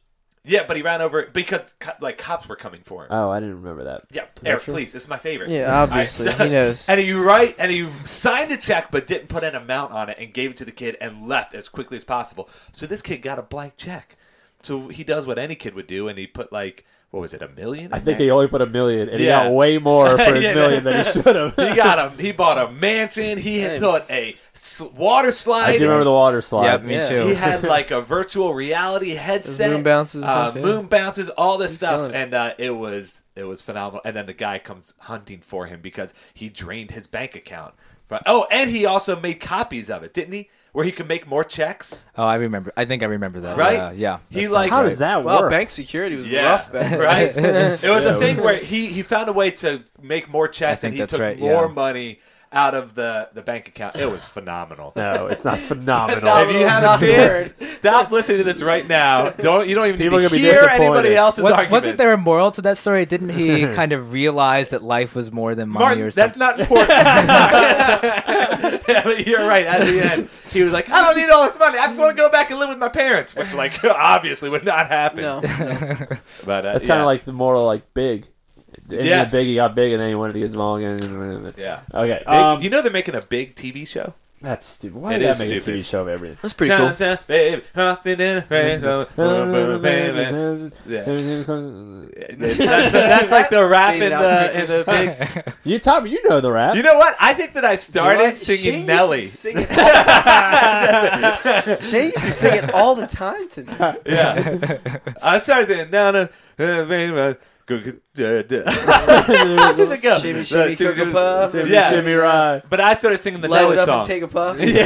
Yeah, but he ran over because like cops were coming for him. Oh, I didn't remember that. yeah, that Eric, true? please, this is my favorite. Yeah, All right, obviously so- he knows. And he write and he signed a check but didn't put an amount on it and gave it to the kid and left as quickly as possible. So this kid got a blank check. So he does what any kid would do and he put like what was it, a million? I think there? he only put a million, and Yeah. he got way more for his Yeah, million than he should have. he got a he bought a mansion. He had put a water slide. I do remember the water slide. Yep, me Yeah. too. He had like a virtual reality headset, moon bounces uh, stuff, yeah. moon bounces, all this He's stuff, and uh, it was it was phenomenal. And then the guy comes hunting for him because he drained his bank account. But, oh, and he also made copies of it, didn't he? Where he could make more checks, oh, I remember. I think I remember that. Right? Uh, yeah. He like- How right. does that work? Well, bank security was Yeah, rough back right. it was Yeah. a thing where he he found a way to make more checks, think and he that's took right, more yeah. money out of the the bank account. It was phenomenal. No, it's not phenomenal. If you have a chance, stop listening to this right now. Don't you don't even People need to gonna hear anybody else's Was, argument. wasn't there a moral to that story? Didn't he kind of realize that life was more than money Martin, or that's not important. yeah, but you're right. At the end, he was like, "I don't need all this money. I just want to go back and live with my parents," which, like, obviously would not happen. No. But uh, That's yeah. kind of like the moral, like big. And Yeah. yeah. big, he got big, and then he wanted to get small again. yeah. Okay, Big- um, you know they're making a big TV show. that's stupid. Why It did is that make stupid. a TV show of everything? That's pretty cool. Dun, dun, baby, nothing in a face, baby. Yeah. that's, that's like the rap in the in the big. You, Tom, you know the rap. You know what? I think that I started Shane singing used Nelly. to sing it- Shane used to sing it all the time to me. Yeah, I started singing down a baby. Go, go, uh, duh. Does it go? Shimmy, shimmy, cook a puff. Shimmy, Yeah. shimmy, ride. But I started singing the Light Nelly it up song. and take a puff. yeah,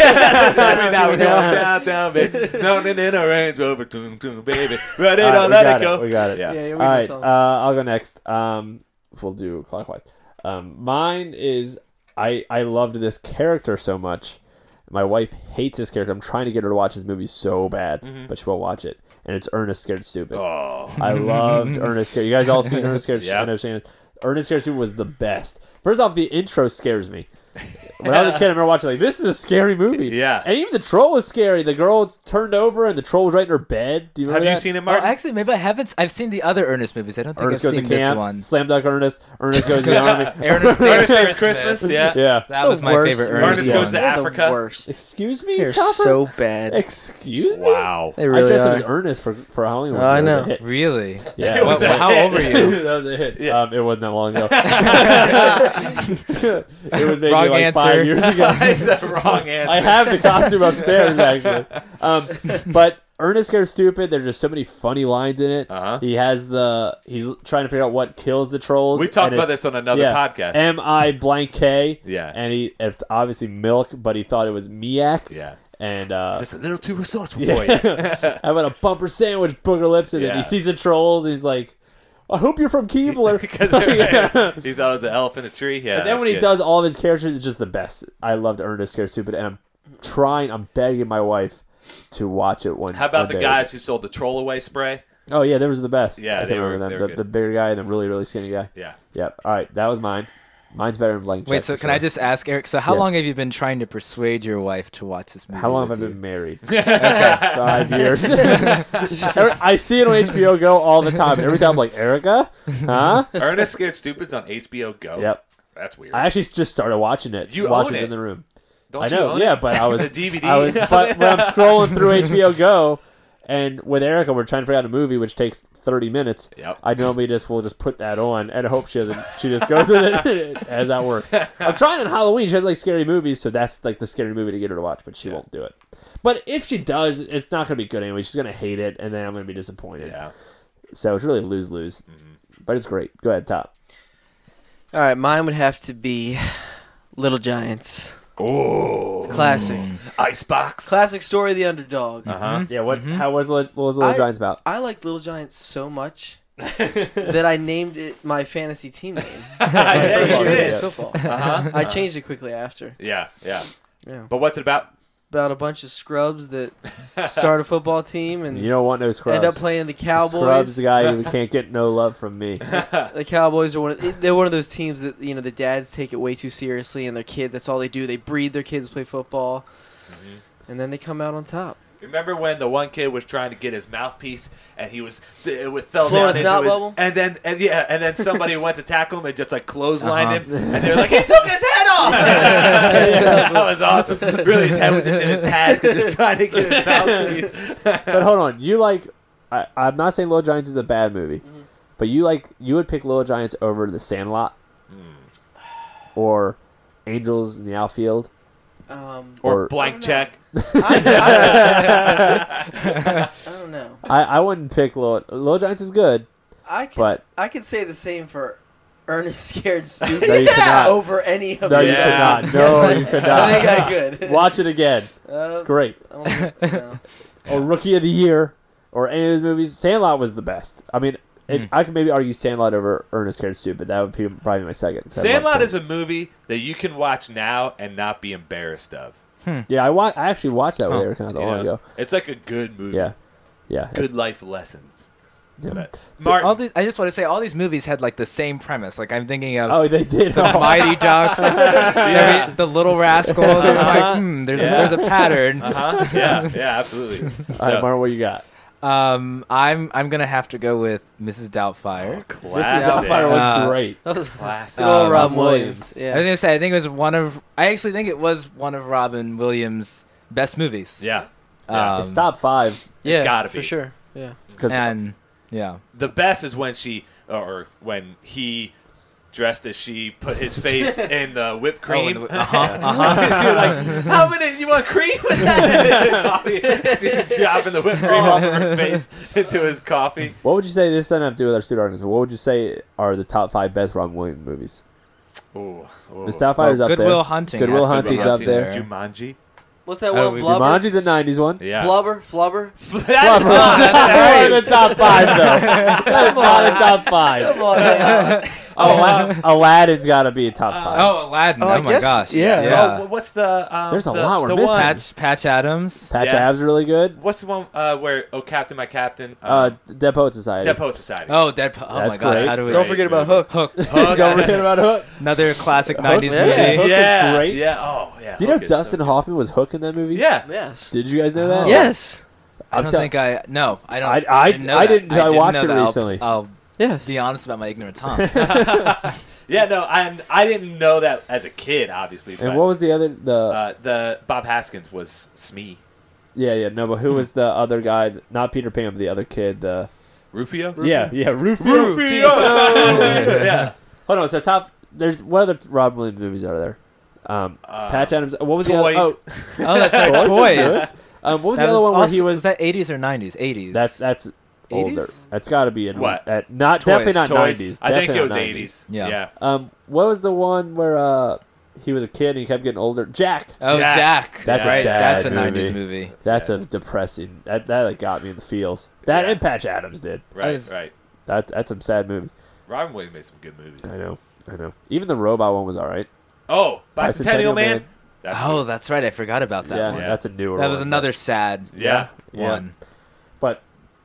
that's right. now we're going down. down, down, baby. Down in a Range Rover, toom, toom, baby. Ready All to right, let it go. We got it. Yeah. Yeah, yeah, we All did right, song. uh, I'll go next. Um, we'll do clockwise. Um, mine is I I loved this character so much. My wife hates this character. I'm trying to get her to watch this movie so bad, but she won't watch it. And it's Ernest Scared Stupid. Oh, I loved Ernest Scared. You guys all seen Ernest Scared? I understand. Ernest Scared Stupid was the best. First off, the intro scares me. When I was a kid, I remember watching like this is a scary movie. Yeah. and even the troll was scary. The girl turned over and the troll was right in her bed. Do you have remember you that? seen it, Oh, Martin? actually, maybe I haven't. I've seen the other Ernest movies. I don't think Ernest I've goes to seen this camp. one. Slam dunk Ernest. Ernest goes to the army. Ernest Ernest Saves Saves Christmas. Christmas. Yeah. Yeah. That The was my worst favorite Ernest Ernest. goes one. to They're Africa. The worst. Excuse me, They're Chopper? so bad. Excuse me. Wow. They really I dressed are. up as Ernest for for Halloween. one Oh, I. It was a know. hit. Really? Yeah. It was What- a how hit. old were you? that was a hit. Yeah. Um, it wasn't that long ago. it was maybe Wrong like answer. five years ago. Wrong answer. I have the costume upstairs actually. Um, but Ernest Scared Stupid. There's just so many funny lines in it. Uh-huh. He has the he's trying to figure out what kills the trolls. We talked about this on another yeah, podcast. M I blank K. Yeah. and he it's obviously milk, but he thought it was Miak. yeah. and uh, Just a little too resourceful yeah. for you. How about a bumper sandwich, booger lips, and then Yeah. he sees the trolls, he's like, "I hope you're from Keebler." Because Yeah. he thought it was the elephant in a tree. Yeah. and then when he good. does all of his characters, it's just the best. I loved Ernest Scared Stupid, and I'm trying, I'm begging my wife to watch it one. How about one the day. guys who sold the troll away spray? Oh yeah, those were the best. Yeah, I they were- remember they them. were The, the bigger guy and the really really skinny guy. Yeah. Yep. All right, that was mine. Mine's better than blank. Wait, so for can I just ask Eric? So how Yes. long have you been trying to persuade your wife to watch this movie? How long have I been you? married? Five years. I see it on HBO Go all the time. Every time I'm like, Erica, huh? Ernest Scared Stupid's on HBO Go. Yep. That's weird. I actually just started watching it. You watching own it it. in the room. Don't I you know, own yeah, it? but I was the DVD. I was, but when I'm scrolling through HBO Go, and with Erica, we're trying to figure out a movie which takes 30 minutes. Yep. I normally just will just put that on and hope she doesn't. She just goes with it as that works. I'm trying on Halloween. She has like scary movies, so that's like the scary movie to get her to watch, but she won't do it. But if she does, it's not going to be good anyway. She's going to hate it, and then I'm going to be disappointed. yeah. So it's really lose lose. Mm-hmm. But it's great. Go ahead, top. All right, mine would have to be Little Giants. Oh. Classic. Icebox. Classic story of the underdog. Uh huh. Yeah. What? How was Little, what was Little I- Giants about? I like Little Giants so much that I named it my fantasy team name. yeah, First you year did. in football. Uh-huh. I changed it quickly after. Yeah, yeah. Yeah. But what's it about? About a bunch of scrubs that start a football team and You don't want no scrubs. end up playing the Scrubs Cowboys. the guy who can't get no love from me. the Cowboys are one of they're one of those teams that you know the dads take it way too seriously and their kid. That's all they do they breed their kids play football Mm-hmm. and then they come out on top Remember when the one kid was trying to get his mouthpiece and he was it fell down into his, bubble? and then and yeah and then somebody went to tackle him and just like clotheslined Uh-huh. him and they were like he took his head off. that was awesome. Really, his head was just in his pads 'cause just trying to get his mouthpiece. but hold on, you like? I, I'm not saying Little Giants is a bad movie, Mm-hmm. but you like you would pick Little Giants over The Sandlot, Hmm. or Angels in the Outfield. Um, Or Or- blank check. I, I don't know. I, I wouldn't pick Little Little Giants is good, I could, but I could say the same for Ernest Scared Stupid No, you could not. over any of no, you these. could Yeah. not. Yes, No, I- you could I think. I could. Watch it again. Uh, It's great. I don't. Or Rookie of the Year, or any of those movies. Sandlot was the best. I mean, it, Hmm. I could maybe argue Sandlot over Ernest Scared Stupid. But that would be probably my second. I love Sandlot is a movie that you can watch now and not be embarrassed of. Yeah, I wa- I actually watched that with Oh, Eric not that long ago. It's like a good movie. Yeah, yeah. Good life lessons. yeah. But But Martin, all these, I just want to say all these movies had like the same premise. Like I'm thinking of Oh, they did. the Mighty Ducks, every- the Little Rascals. I'm like, hmm, there's Yeah. there's a pattern. uh-huh. yeah, yeah, absolutely. All right, So- Martin, what you got? Um, I'm I'm gonna have to go with Mrs. Doubtfire. This is Classic. Doubtfire was Uh, great. That was Classic. good old Uh, Rob Rob Williams. I was Yeah. gonna say I think it was one of I actually think it was one of Robin Williams' best movies. Yeah. Yeah. Um, it's top five. Yeah, gotta be. for sure. Yeah. Because and yeah. The best is when she, or when he dressed as she put his face in the whipped cream. Oh, the- uh-huh, uh-huh. Like, how many? You want cream with that? coffee. Dropping the whipped cream off her face into his coffee. what would you say this doesn't have to do with our student arguments? What would you say are the top five best Robin Williams movies? Ooh, ooh. Miss Doubtfire's Oh, up Good Will there. Hunting. Good Will has to be Hunting's up there. Jumanji. What's that Oh, one? we- Blubber? Jumanji's a '90s one. Yeah. Blubber? Flubber? That's not- That's in the top five though. That's not in the top five. Come on, now. Ala- Aladdin's got to be a top five. Oh, Aladdin. Oh, Oh, my guess- gosh. yeah. Yeah. Oh, what's the? Um, There's a the, lot we're the missing. One, Patch Patch Adams. Patch yeah. Ab's really good. what's the one uh, where? Oh, Captain, my Captain. Uh, Um, Dead Poet Society. Dead Poet Society. Oh, Dead. Po- oh That's my gosh. great. How do we? Don't forget about Hook. Hook. Hook. Don't forget about Hook. Another classic Hook, '90s yeah. movie. Hook is yeah, great. yeah. Oh, yeah. Do you know Hook is Dustin good. Hoffman was Hook in that movie? Yeah. Yes. Did you guys know that? Oh. Yes. I I'm don't tell- think I. No, I don't. I- I- didn't know I didn't- I watched know it that. I'll- recently. I'll, Yes. be honest about my ignorance, huh? Yeah, no, and I didn't know that as a kid, obviously. But, And what was the other the? uh, the Bob Hoskins was Smee. yeah, yeah, no, but who was the other guy? Not Peter Pan, but the other kid. The Rufio. yeah, yeah, Rufio. Rufio. yeah. Hold on, so top. There's what other Rob Williams movies are there? Um, Uh, Patch Adams. What was Toys. the other? oh, that's right. Oh, Toys. Toys. Um, what was That the other one where also- he was? that 80s or 90s? 80s. That's that's older. 80s? That's got to be in What? At, not Toys. definitely not Toys. nineties. I think it was 80s. Yeah. yeah. Um, what was the one where uh he was a kid and he kept getting older? Jack. oh Jack. Jack. That's a right. sad That's a movie. 90s movie. That's Yeah. a depressing. That that like, got me in the feels. That Yeah. and Patch Adams did. Right, was- right. That's that's some sad movies. Robin Williams made some good movies. I know. I know. Even the robot one was all right. Oh, Bicentennial Man. That's Oh, good. that's right. I forgot about that yeah, one. Yeah. that's a newer. That was one, another sad Yeah. Yeah. one.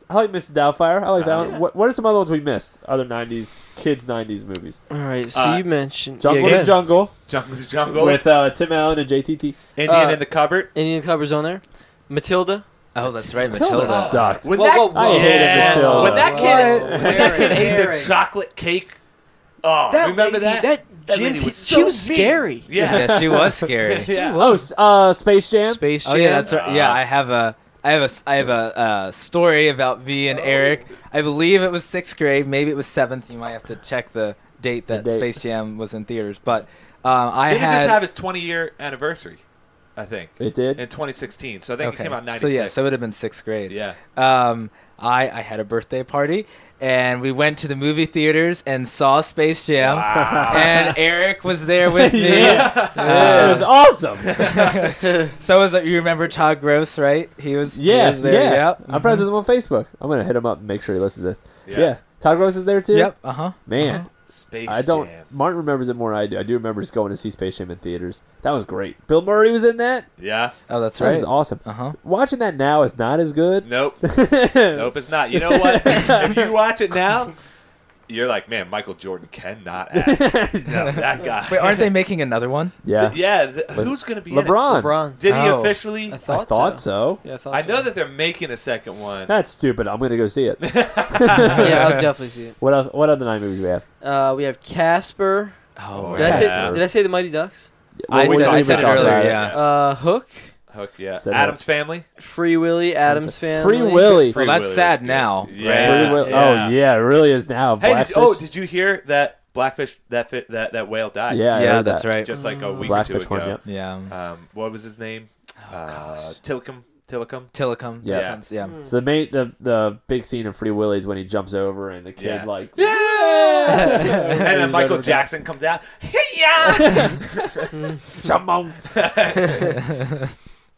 But I like Mrs. Doubtfire. I like that Uh, one. What, what are some other ones we missed? Other '90s kids '90s movies. All right. So Uh, you mentioned Jungle yeah, go in ahead. Jungle Jungle's Jungle. with uh, Tim Allen and JTT. Indian uh, in the Cupboard. Indian covers on there. Matilda. Oh, that's right. Matilda Matilda. sucked. When Whoa, that, whoa, whoa. I hated Yeah. Matilda. When that kid, when that kid ate Eric. the chocolate cake. Oh, remember lady, that? That, That Jen- lady was she so was mean. scary. Yeah. Yeah, she was scary. yeah. Oh, s- uh, Space Jam. Space Jam. Oh yeah, that's right. Yeah, Uh, I have a, I have a, s- I have a uh, story about V and Eric. I believe it was sixth grade, maybe it was seventh. You might have to check the date that The date. Space Jam was in theaters. But um, I Didn't it had just have his 20 year anniversary? I think It did. in 2016. So I think okay. it came out in so 96. yeah, so it would have been sixth grade. yeah. Um, I I had a birthday party and we went to the movie theaters and saw Space Jam. And Eric was there with me. Yeah. Uh, it was awesome. So was it, you remember Todd Gross, right? He was. he yeah, was there. yeah. Yep. I'm friends with him on Facebook. I'm gonna hit him up and make sure he listens to this. Yeah. Yeah, Todd Gross is there too. Yep. Uh huh. Man, Space I don't. Jam. Martin remembers it more than I do. I do remember just going to see Space Jam in theaters. That was great. Bill Murray was in that. Yeah. Oh, that's That right. was awesome. Uh huh. Watching that now is not as good. Nope. nope, it's not. You know what? if you watch it now, you're like, man, Michael Jordan cannot act. no, that guy. Wait, aren't they making another one? Yeah. Yeah, th- who's gonna be in it? LeBron. LeBron. Did he Oh. officially? I thought, I thought, thought so. Yeah, I thought I so. know that they're making a second one. That's stupid. I'm gonna go see it. yeah, I'll definitely see it. What else? What other nine movies do we have? Uh, we have Casper. Oh, Did I say? Yeah. Did I say the Mighty Ducks? I we said, I even said it talk earlier. Yeah. Uh, Hook, Hook, yeah. Said Addams Family. Free Willy, Addams Family. Free Willy. Free Well, that's Willy sad now. Yeah. Free Will- yeah. Oh yeah, it really is now. Hey, did, oh, did you hear that Blackfish that fi- that that whale died? yeah, yeah, that's that. right. Just like a week Blackfish or two one. ago. Yep. Yeah. Um, what was his name? Oh, uh, gosh. Tilikum. Tilikum. Tilikum. Yeah. Yeah. Sense, yeah. So the main the the big scene of Free Willy is when he jumps over and the kid Yeah. like Yeah. and then Michael Jackson comes out. Yeah. jump on.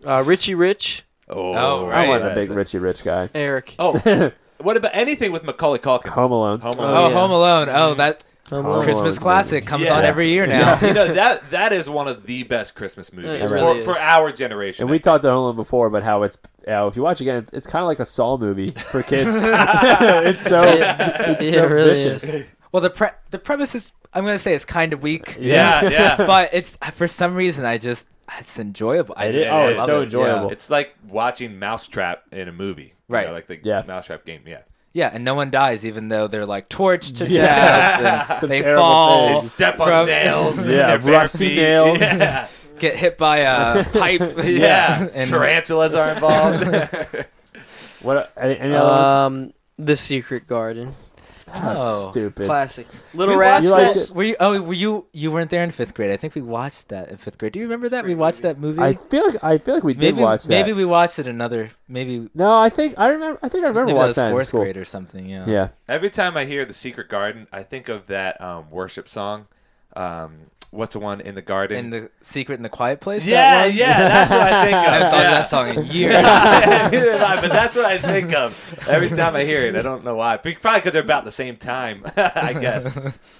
Uh, Richie Rich, oh, Oh, I right. wasn't a big Richie Rich guy. Eric. Oh, what about anything with Macaulay Culkin? Home Alone. Home Oh, Alone. Oh, yeah. Home Alone. Oh, that Home Home Alone. Alone. Christmas classic comes Yeah. on every year now. you know that that is one of the best Christmas movies It for, really for is. our generation. And we talked to Home Alone before, but how it's uh, if you watch again, it's, it's kind of like a Saw movie for kids. it's so Yeah, it's it so really vicious. is. Well, the pre- the premise is I'm gonna say it's kind of weak, yeah, yeah. but it's for some reason I just it's enjoyable. I just oh, it's so it. enjoyable. It's like watching Mousetrap in a movie, You Right. know, like the Yeah. Mousetrap game. Yeah, Yeah. yeah, and no one dies even though they're like torched to Yeah. death. and they terrible fall, they step on from- nails. Yeah, rusty feet. nails. Yeah, get hit by a pipe. yeah. and Tarantulas are involved. What any, any other ones? Um, The Secret Garden. Oh. Stupid. Classic. Little You Rascals. liked? Were you? Oh, were you? You weren't there in fifth grade. I think we watched that in fifth grade. Do you remember that? We watched that movie. I feel like I feel like we did maybe watch that. maybe we watched it another. Maybe no, I think I remember. I think I remember maybe that watching was that fourth school. grade or something. Yeah. Yeah, Every time I hear the Secret Garden, I think of that um, worship song. Um, what's the one in the garden? In the secret in the quiet place. that yeah, one? yeah, that's what I think of. I haven't thought yeah. of that song in years. Neither I, but that's what I think of every time I hear it. I don't know why. Probably because they're about the same time, I guess.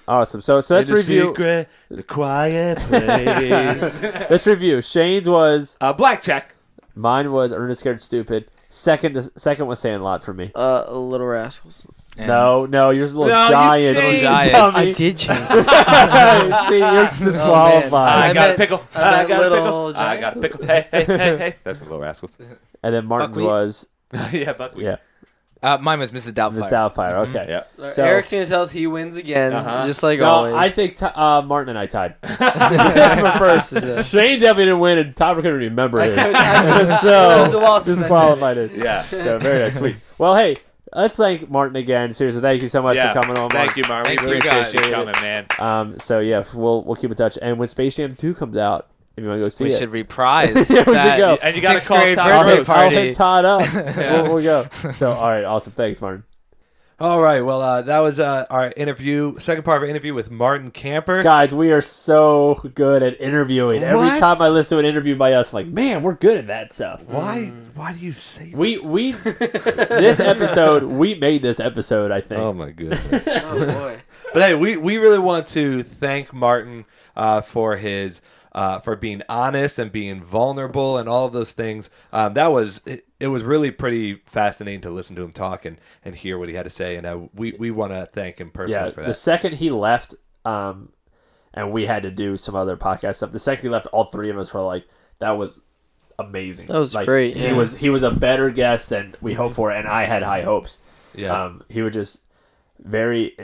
awesome. So so let's In review. secret, the quiet place. Let's review. Shane's was uh, black check. mine was Ernest Scared Stupid. Second second was Sandlot for me. Uh, Little Rascals. And- No, no, yours is a little No, you giant. changed. Giant. Dummy. I did change it. See, you're disqualified. I, I got a meant- pickle. I I got a little pickle. I got a pickle. Hey, hey, hey, hey. That's from Little Rascals. and then Martin's Buckwheat. was yeah, Buckwheat. yeah, Uh, mine was Mrs. Doubtfire. Miss Doubtfire. Okay. Yeah. So- Eric's gonna tell us he wins again, Uh-huh. just like No, always. I think t- uh, Martin and I tied. first is Shane definitely didn't win, and Tom couldn't remember his. It was so a while since I said disqualified it. Yeah. So very nice, sweet. Well, hey, let's thank Martin again. Seriously, thank you so much yeah. for coming on. Thank Martin. you, Mark. We Thank you, appreciate guys. you coming, man. Um, so yeah, we'll we'll keep in touch. And when Space Jam Two comes out, if you want to go see we it, should reprise. Yeah, we should that go. And you gotta call grade Todd I'll hit, I'll party. Todd up. we'll, we'll go. So all right, awesome. Thanks, Martin. All right. Well, uh, that was uh, our interview, second part of our interview with Martin Camper. Guys, we are so good at interviewing. Every time I listen to an interview by us, I'm like, man, we're good at that stuff. Why? Why do you say that? We we this episode we made this episode. I think. Oh my goodness. oh boy. But hey, we, we really want to thank Martin uh, for his uh, for being honest and being vulnerable and all of those things. Um, that was it, it was really pretty fascinating to listen to him talk and, and hear what he had to say. And uh, we we want to thank him personally yeah. for that. The second he left, um, and we had to do some other podcast stuff. The second he left, all three of us were like, that was amazing. That was Like, great, He was he was a better guest than we hoped for, and I had high hopes. yeah. Um, he was just very.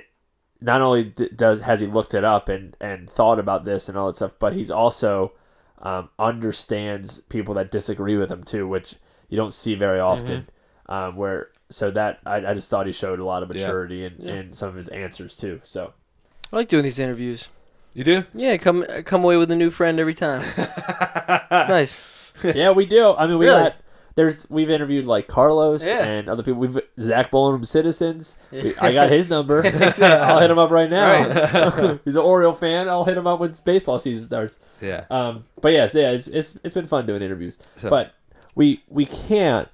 Not only d- does has he looked it up and and thought about this and all that stuff, but he's also um, understands people that disagree with him too, which you don't see very often. Um, where so that I, I just thought he showed a lot of Yeah. maturity in, in some of his answers too. So I like doing these interviews. you do? Yeah, come come away with a new friend every time. it's nice. yeah, we do. I mean, we Really? got there's we've interviewed like Carlos Yeah. and other people. We've Zach Bowling from Citizens. We- I got his number. I'll hit him up right now. He's an Oriole fan. I'll hit him up when baseball season starts. Yeah. Um, but yes, yeah, it's it's it's been fun doing interviews. So- but we we can't.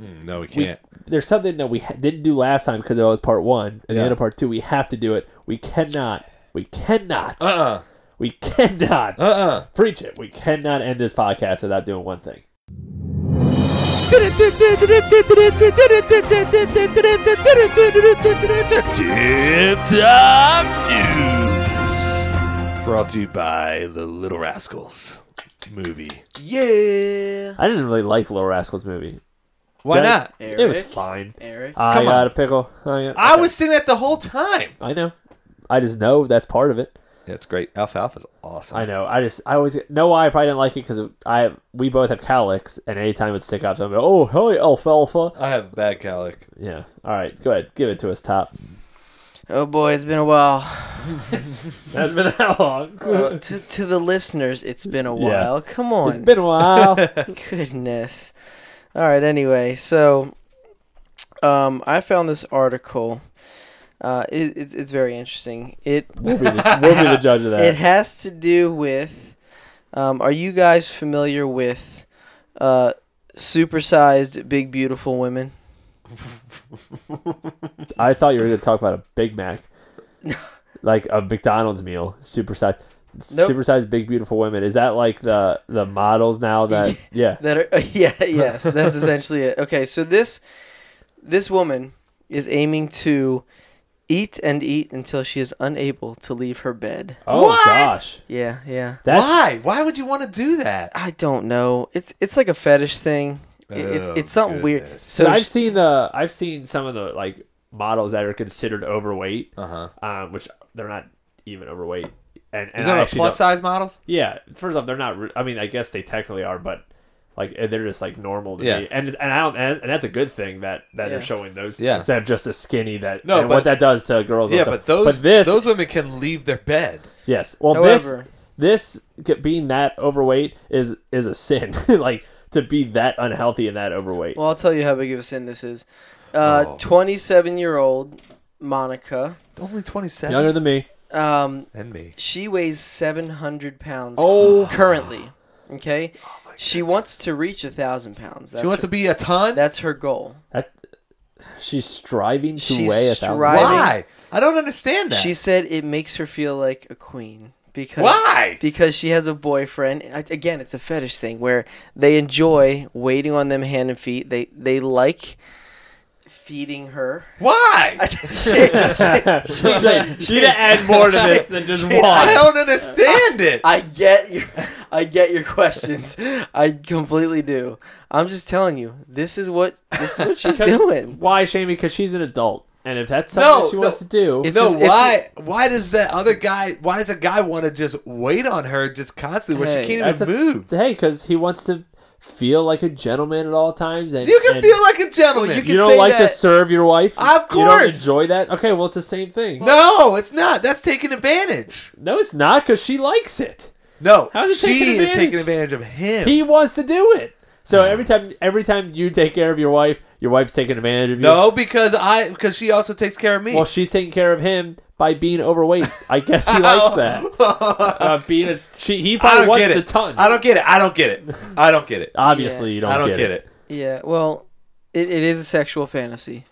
Mm, no, we We, can't. there's something that we ha- didn't do last time because it was part one, and Yeah. the end of part two, we have to do it. We cannot. We cannot. Uh uh we cannot Uh uh preach it. We cannot end this podcast without doing one thing. Tip Top News. Brought to you by the Little Rascals movie. Yeah. I didn't really like Little Rascals movie. Why Did I- not? It was Eric? fine. Eric. I Come got on. a pickle. Oh, I, got- I was singing that the whole time. I know. I just know that's part of it. Yeah, it's great. Alfalfa's awesome. I know. I just I always know why I probably didn't like it because I we both have cowlicks and anytime it stick out, so I'm like, oh hey alfalfa. I have bad calic. Yeah. All right. Go ahead. Give it to us, top. Oh boy, it's been a while. That's been how long? Uh, to, to the listeners, it's been a Yeah. while. Come on. It's been a while. Goodness. All right. Anyway, so um, I found this article. Uh, it, it's it's very interesting. It we'll, be the, we'll be the judge of that. it has to do with. Um, are you guys familiar with uh, supersized big beautiful women? I thought you were going to talk about a Big Mac, like a McDonald's meal, super size. Nope. Supersized big beautiful women. Is that like the the models now that yeah. That are yeah yes that's essentially it. Okay, so this this woman is aiming to eat and eat until she is unable to leave her bed. Oh What? gosh. Yeah, yeah. That's Why? Why would you want to do that? I don't know. It's it's like a fetish thing. It- it's Oh, it's something weird. goodness. So So I've sh- seen the I've seen some of the like models that are considered overweight, Uh huh. um, which they're not even overweight. And, Is and that I a plus don't- size models? Yeah, first off, they're not. I mean, I guess they technically are, but like eh, they're just like normal to Yeah. me. And and I don't, and, and that's a good thing that that Yeah. they're showing those Yeah. instead of just a skinny that. No, and but- what that does to girls. Yeah, also. but those but this those women can leave their bed. yes. Well, However- this this being that overweight is is a sin. like to be that unhealthy and that overweight. well, I'll tell you how big of a sin this is. Uh, Oh. 27 year old Monica. Only twenty seven. Younger than me. Um, and me. she weighs 700 pounds Oh. currently. Okay, she wants to reach a thousand pounds. That's she wants her, to be a ton. That's her goal. That she's striving to She's weigh a thousand. striving- Why? I don't understand that. She said it makes her feel like a queen because Why? because she has a boyfriend. Again, it's a fetish thing where they enjoy waiting on them hand and feet. They they like feeding her. Why? she need to add more to this than just walk. I don't understand it. I get your I get your questions. I completely do. I'm just telling you, this is what this is what she's doing. Why, Shamey? Because she's an adult, and if that's something No, that she wants to do, It's no, just- it's- why? why does that other guy? Why does a guy want to just wait on her just constantly where Hey, she can't even a- move? hey, because he wants to feel like a gentleman at all times. And You can and feel like a gentleman. you you don't say like to serve your wife. Of course, You don't enjoy that. Okay, well, it's the same thing. no, it's not. That's taking advantage. No, it's not because she likes it. No, How is it taking she is taking advantage of him. He wants to do it. So every time, every time you take care of your wife, your wife's taking advantage of you. no, because I because she also takes care of me. Well, she's taking care of him by being overweight. I guess he likes that. Uh, being a, she, he I probably don't wants get the it. ton. I don't get it. I don't get it. I don't get it. Obviously, Yeah. you don't, I don't get, get it. it. Yeah, well, it, it is a sexual fantasy.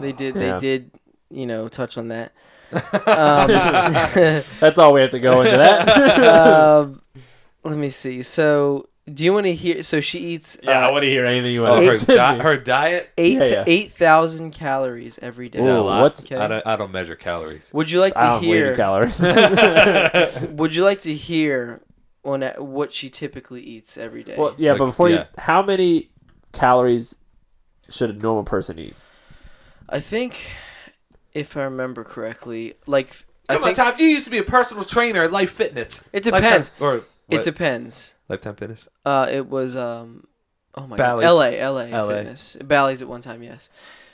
They did Yeah. they did, you know, touch on that. Um, That's all we have to go into that. um, let me see. So, do you want to hear? So she eats yeah, I uh, want to hear anything you Oh, want her, di- her diet. eight Yeah, yeah. eight thousand calories every day. Is Ooh, what's- Okay. I don't. I don't measure calories. Would you like to I to don't weigh hear? calories. Would you like to hear on a- what she typically eats every day? well, yeah, Like, but before yeah. you, how many calories should a normal person eat? I think, if I remember correctly, like I Come on, think Tom. You used to be a personal trainer at Life Fitness. it depends. Lifetime, or It depends. Lifetime Fitness. Uh, it was um, oh my Bally's. god, L.A. L.A. LA. Fitness, Bally's at one time, yes.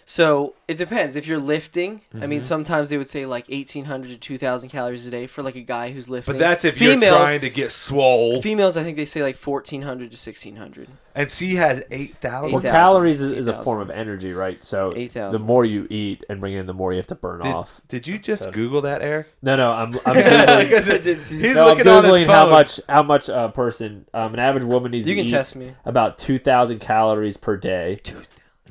So it depends. If you're lifting, I mean, Mhm. sometimes they would say like 1,800 to 2,000 calories a day for like a guy who's lifting. But that's if females. you're trying to get swole. females, I think they say like 1,400 to 1,600. And she has eight thousand. Well, 8,000, calories is, is a 8,000. form of energy, right? So the more you eat and bring in, the more you have to burn Did, off. did you just So- Google that, Eric? No, no, I'm I'm googling, Because it- he's no, I'm looking on his googling how phone. much how much a person, um, an average woman needs You to can eat test me. about two thousand calories per day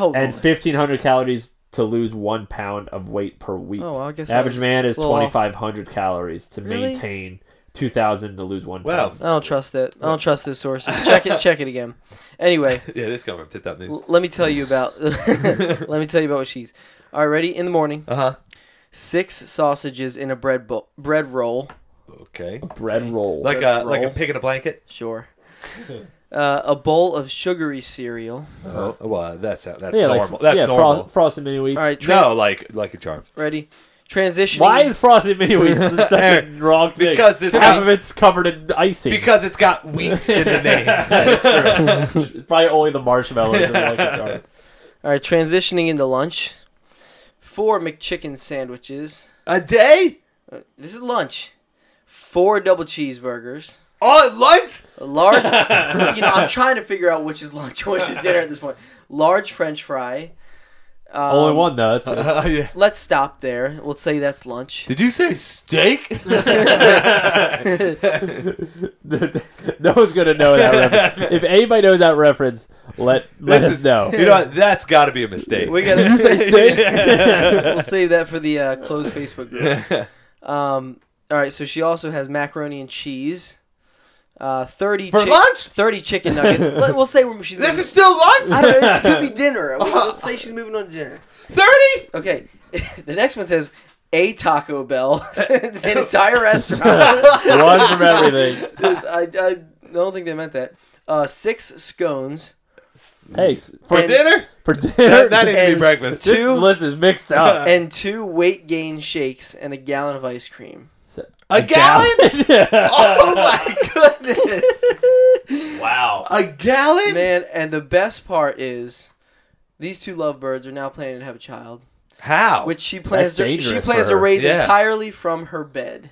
Oh, and fifteen hundred calories to lose one pound of weight per week. oh, well, I guess The average I man is a off. twenty five hundred calories to Really? maintain two thousand to lose one. Wow. pound. I don't trust it. I don't trust those sources. Check it. Check it again. Anyway, Yeah, this coming from Tip Top News. l- let me tell you about. let me tell you about what she's. All right, ready? In the morning, Uh huh. six sausages in a bread bo- bread roll. Okay. bread roll. Like Bread a like a pig in a blanket. Sure. Uh, a bowl of sugary cereal. Oh, well, that's that's yeah, normal. like that's yeah, normal. Fro- frosted mini wheats. All right, tra- no, like like a charm. ready? Transitioning. Why is frosted mini wheats such a wrong thing? Because it's half got- of it's covered in icing. Because it's got wheat in the name. it's probably only the marshmallows and like a jar. All right, transitioning into lunch. Four McChicken sandwiches. a day? Uh, this is lunch. Four double cheeseburgers. Oh, lunch? A large. you know, I'm trying to figure out which is lunch and which is dinner at this point. Large French fry. Um, Only one though. That's Uh, yeah. Let's stop there. We'll say that's lunch. Did you say steak? no one's gonna know that reference. If anybody knows that reference, let let This us is- know. You know what? That's got to be a mistake. We got. Did you say steak? we'll save that for the uh, closed Facebook group. Um, all right. So she also has macaroni and cheese. Uh, thirty For chick- lunch? Thirty chicken nuggets. Let, we'll say we're- she's. this moving- is still lunch? I don't know. This could be dinner. Let's say she's moving on to dinner. 30? Okay. the next one says a Taco Bell. an entire restaurant. one from everything. There's- I, I don't think they meant that. Uh, six scones. Hey, For And- dinner? for dinner, That, that needs to be and breakfast. this two- list is mixed up. and two weight gain shakes and a gallon of ice cream. A gallon? oh my goodness! wow. A gallon? Man, and the best part is these two lovebirds are now planning to have a child, How? which she plans That's to she plans to raise Yeah. entirely from her bed.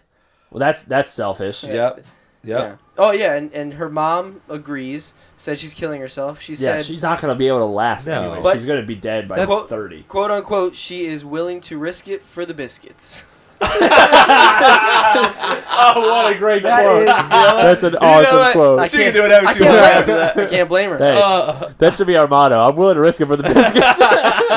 Well, that's that's selfish. Yep. Yep. Yeah. Oh yeah, and, and her mom agrees. Said she's killing herself. She Yeah, said, she's not gonna be able to last No. anyway. She's gonna be dead by Quote- thirty. quote unquote, she is willing to risk it for the biscuits. Oh, what a great That quote! is- That's an know awesome what? quote. I She can can't do whatever I she can't wants blame after her. that. I can't blame her. Hey, Uh, that should be our motto. I'm willing to risk it for the biscuits.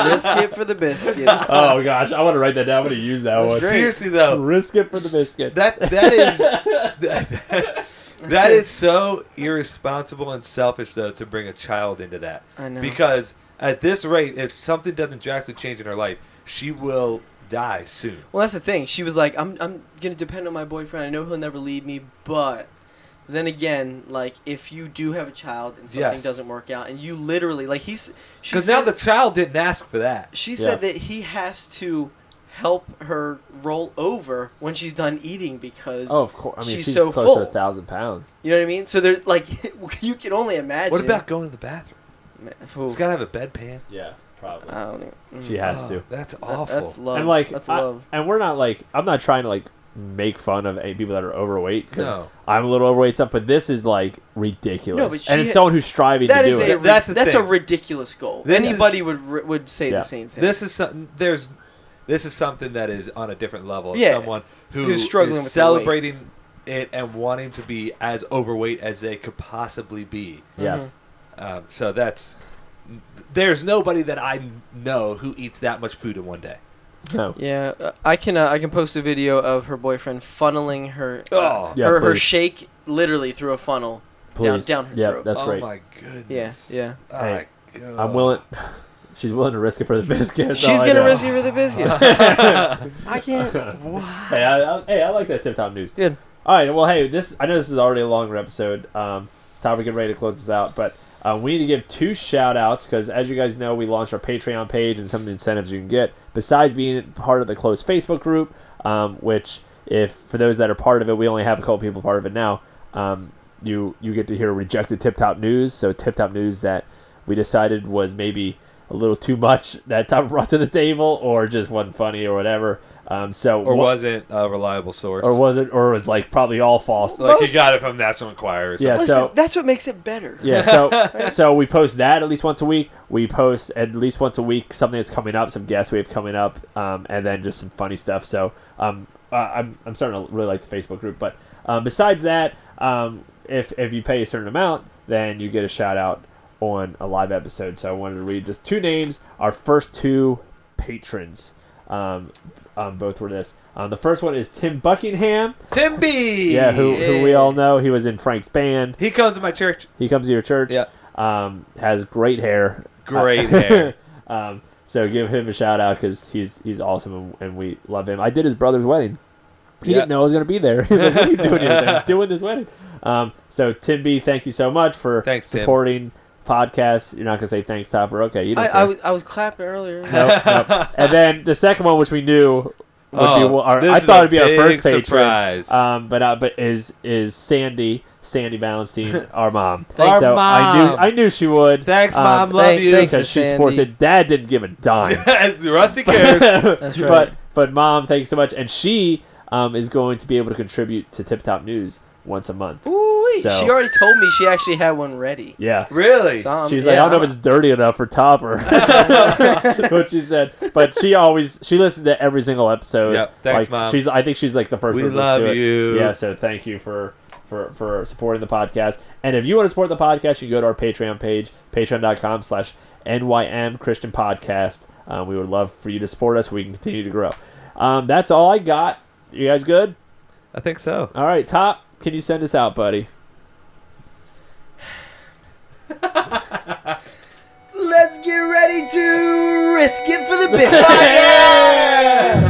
risk it for the biscuits. oh gosh, I want to write that down. I'm gonna use that That's one. great. seriously though, Risk it for the biscuits. that that is that, that is so irresponsible and selfish though to bring a child into that. I know. Because at this rate, if something doesn't drastically change in her life, she will die soon. Well, that's the thing. She was like, "I'm, I'm gonna depend on my boyfriend. I know he'll never leave me, but." Then again, like if you do have a child and something Yes. doesn't work out, and you literally like he's she Because now said- the child didn't ask for that. she Yeah. said that he has to help her roll over when she's done eating because oh, of course. I mean, she's she's, so close full. to a thousand pounds. you know what I mean. So they're like you can only imagine. What about going to the bathroom? Man, She's ooh, got to have a bedpan. Yeah, probably. I don't even, mm. She has Oh, to. That's That- awful. That's love. And like, that's I- love. and we're not like, I'm not trying to like make fun of any people that are overweight because No. I'm a little overweight and stuff, but this is like ridiculous. No, but and she- it's someone who's striving That to is do a it. ri- That's the that's a thing. ridiculous goal. This is- Anybody would ri- would say Yeah. the same thing. This is something. There's. This is something that is on a different level. Of Yeah. Someone who Who's struggling is with their weight. celebrating it and wanting to be as overweight as they could possibly be. yeah. Mhm. Um, so that's. There's nobody that I know who eats that much food in one day. No. Yeah, uh, I can uh, I can post a video of her boyfriend funneling her uh, Oh. Yeah, her, her please. shake literally through a funnel. Please. down her yeah, throat. that's oh great. my Yeah, goodness. yeah. Oh Hey, my God. I'm willing. She's willing to risk it for the biscuit. She's all I gonna know. risk it for the biscuit. I can't. hey, I, I, hey, I like that tip top news. Good. All right. Well, hey, this I know this is already a longer episode. Um, time to get ready to close this out, but uh, we need to give two shout outs because, as you guys know, we launched our Patreon page and some of the incentives you can get besides being part of the closed Facebook group. Um, which, if for those that are part of it, we only have a couple people part of it now. Um, you you get to hear rejected tip top news. So tip top news that we decided was maybe a little too much that Tom brought to the table, or just wasn't funny, or whatever. Um, so or what- wasn't a reliable source. or was it, or was like probably all false. like Most- you got it from National Enquirer. Or Yeah. Listen, so- that's what makes it better. Yeah, so so we post that at least once a week. We post at least once a week something that's coming up, some guests we have coming up, um, and then just some funny stuff. So um, uh, I'm I'm starting to really like the Facebook group. But um, besides that, um, if if you pay a certain amount, then you get a shout out on a live episode. So I wanted to read just two names, our first two patrons. Um, um, both were this. Um, the first one is Tim Buckingham. Tim B. Yeah, who, who we all know. He was in Frank's band. He comes to my church. He comes to your church. Yeah. Um, has great hair. Great hair. um, so give him a shout out because he's he's awesome and, we love him. I did his brother's wedding. He Yeah. didn't know I was going to be there. He's like, "What are you doing here?" Doing this wedding. Um, so Tim B, thank you so much for Thanks, supporting podcasts. You're not going to say thanks, Topper. Okay, you don't. I, care. I, was, I was clapping earlier. Nope, nope. And then the second one, which we knew would be, Oh, our, I thought it'd be our big first patron. surprise. Um, but uh, but is is Sandy Sandy Valenstein our mom? Our so I knew. I knew she would. Thanks, Um, mom. Love thank- you. thanks, because she Miss supports it. Dad didn't give a dime. Rusty cares. That's right. But but mom, thanks so much, and she um, is going to be able to contribute to Tip Top News once a month. Ooh-wee. So- She already told me she actually had one ready. Yeah. really? So, She's yeah, like, I don't know I'm- if it's dirty enough for Topper. what she said, but she always she listened to every single episode. Yep. Thanks, like, Mom. She's I think she's like the first. We person love to do it. you. Yeah. So thank you for for for supporting the podcast. And if you want to support the podcast, you can go to our Patreon page, patreon.com slash NYM Christian Podcast. Um, we would love for you to support us so we can continue to grow. Um, that's all I got. You guys good? I think so. All right, Top, can you send us out, buddy? Let's get ready to risk it for the biscuits.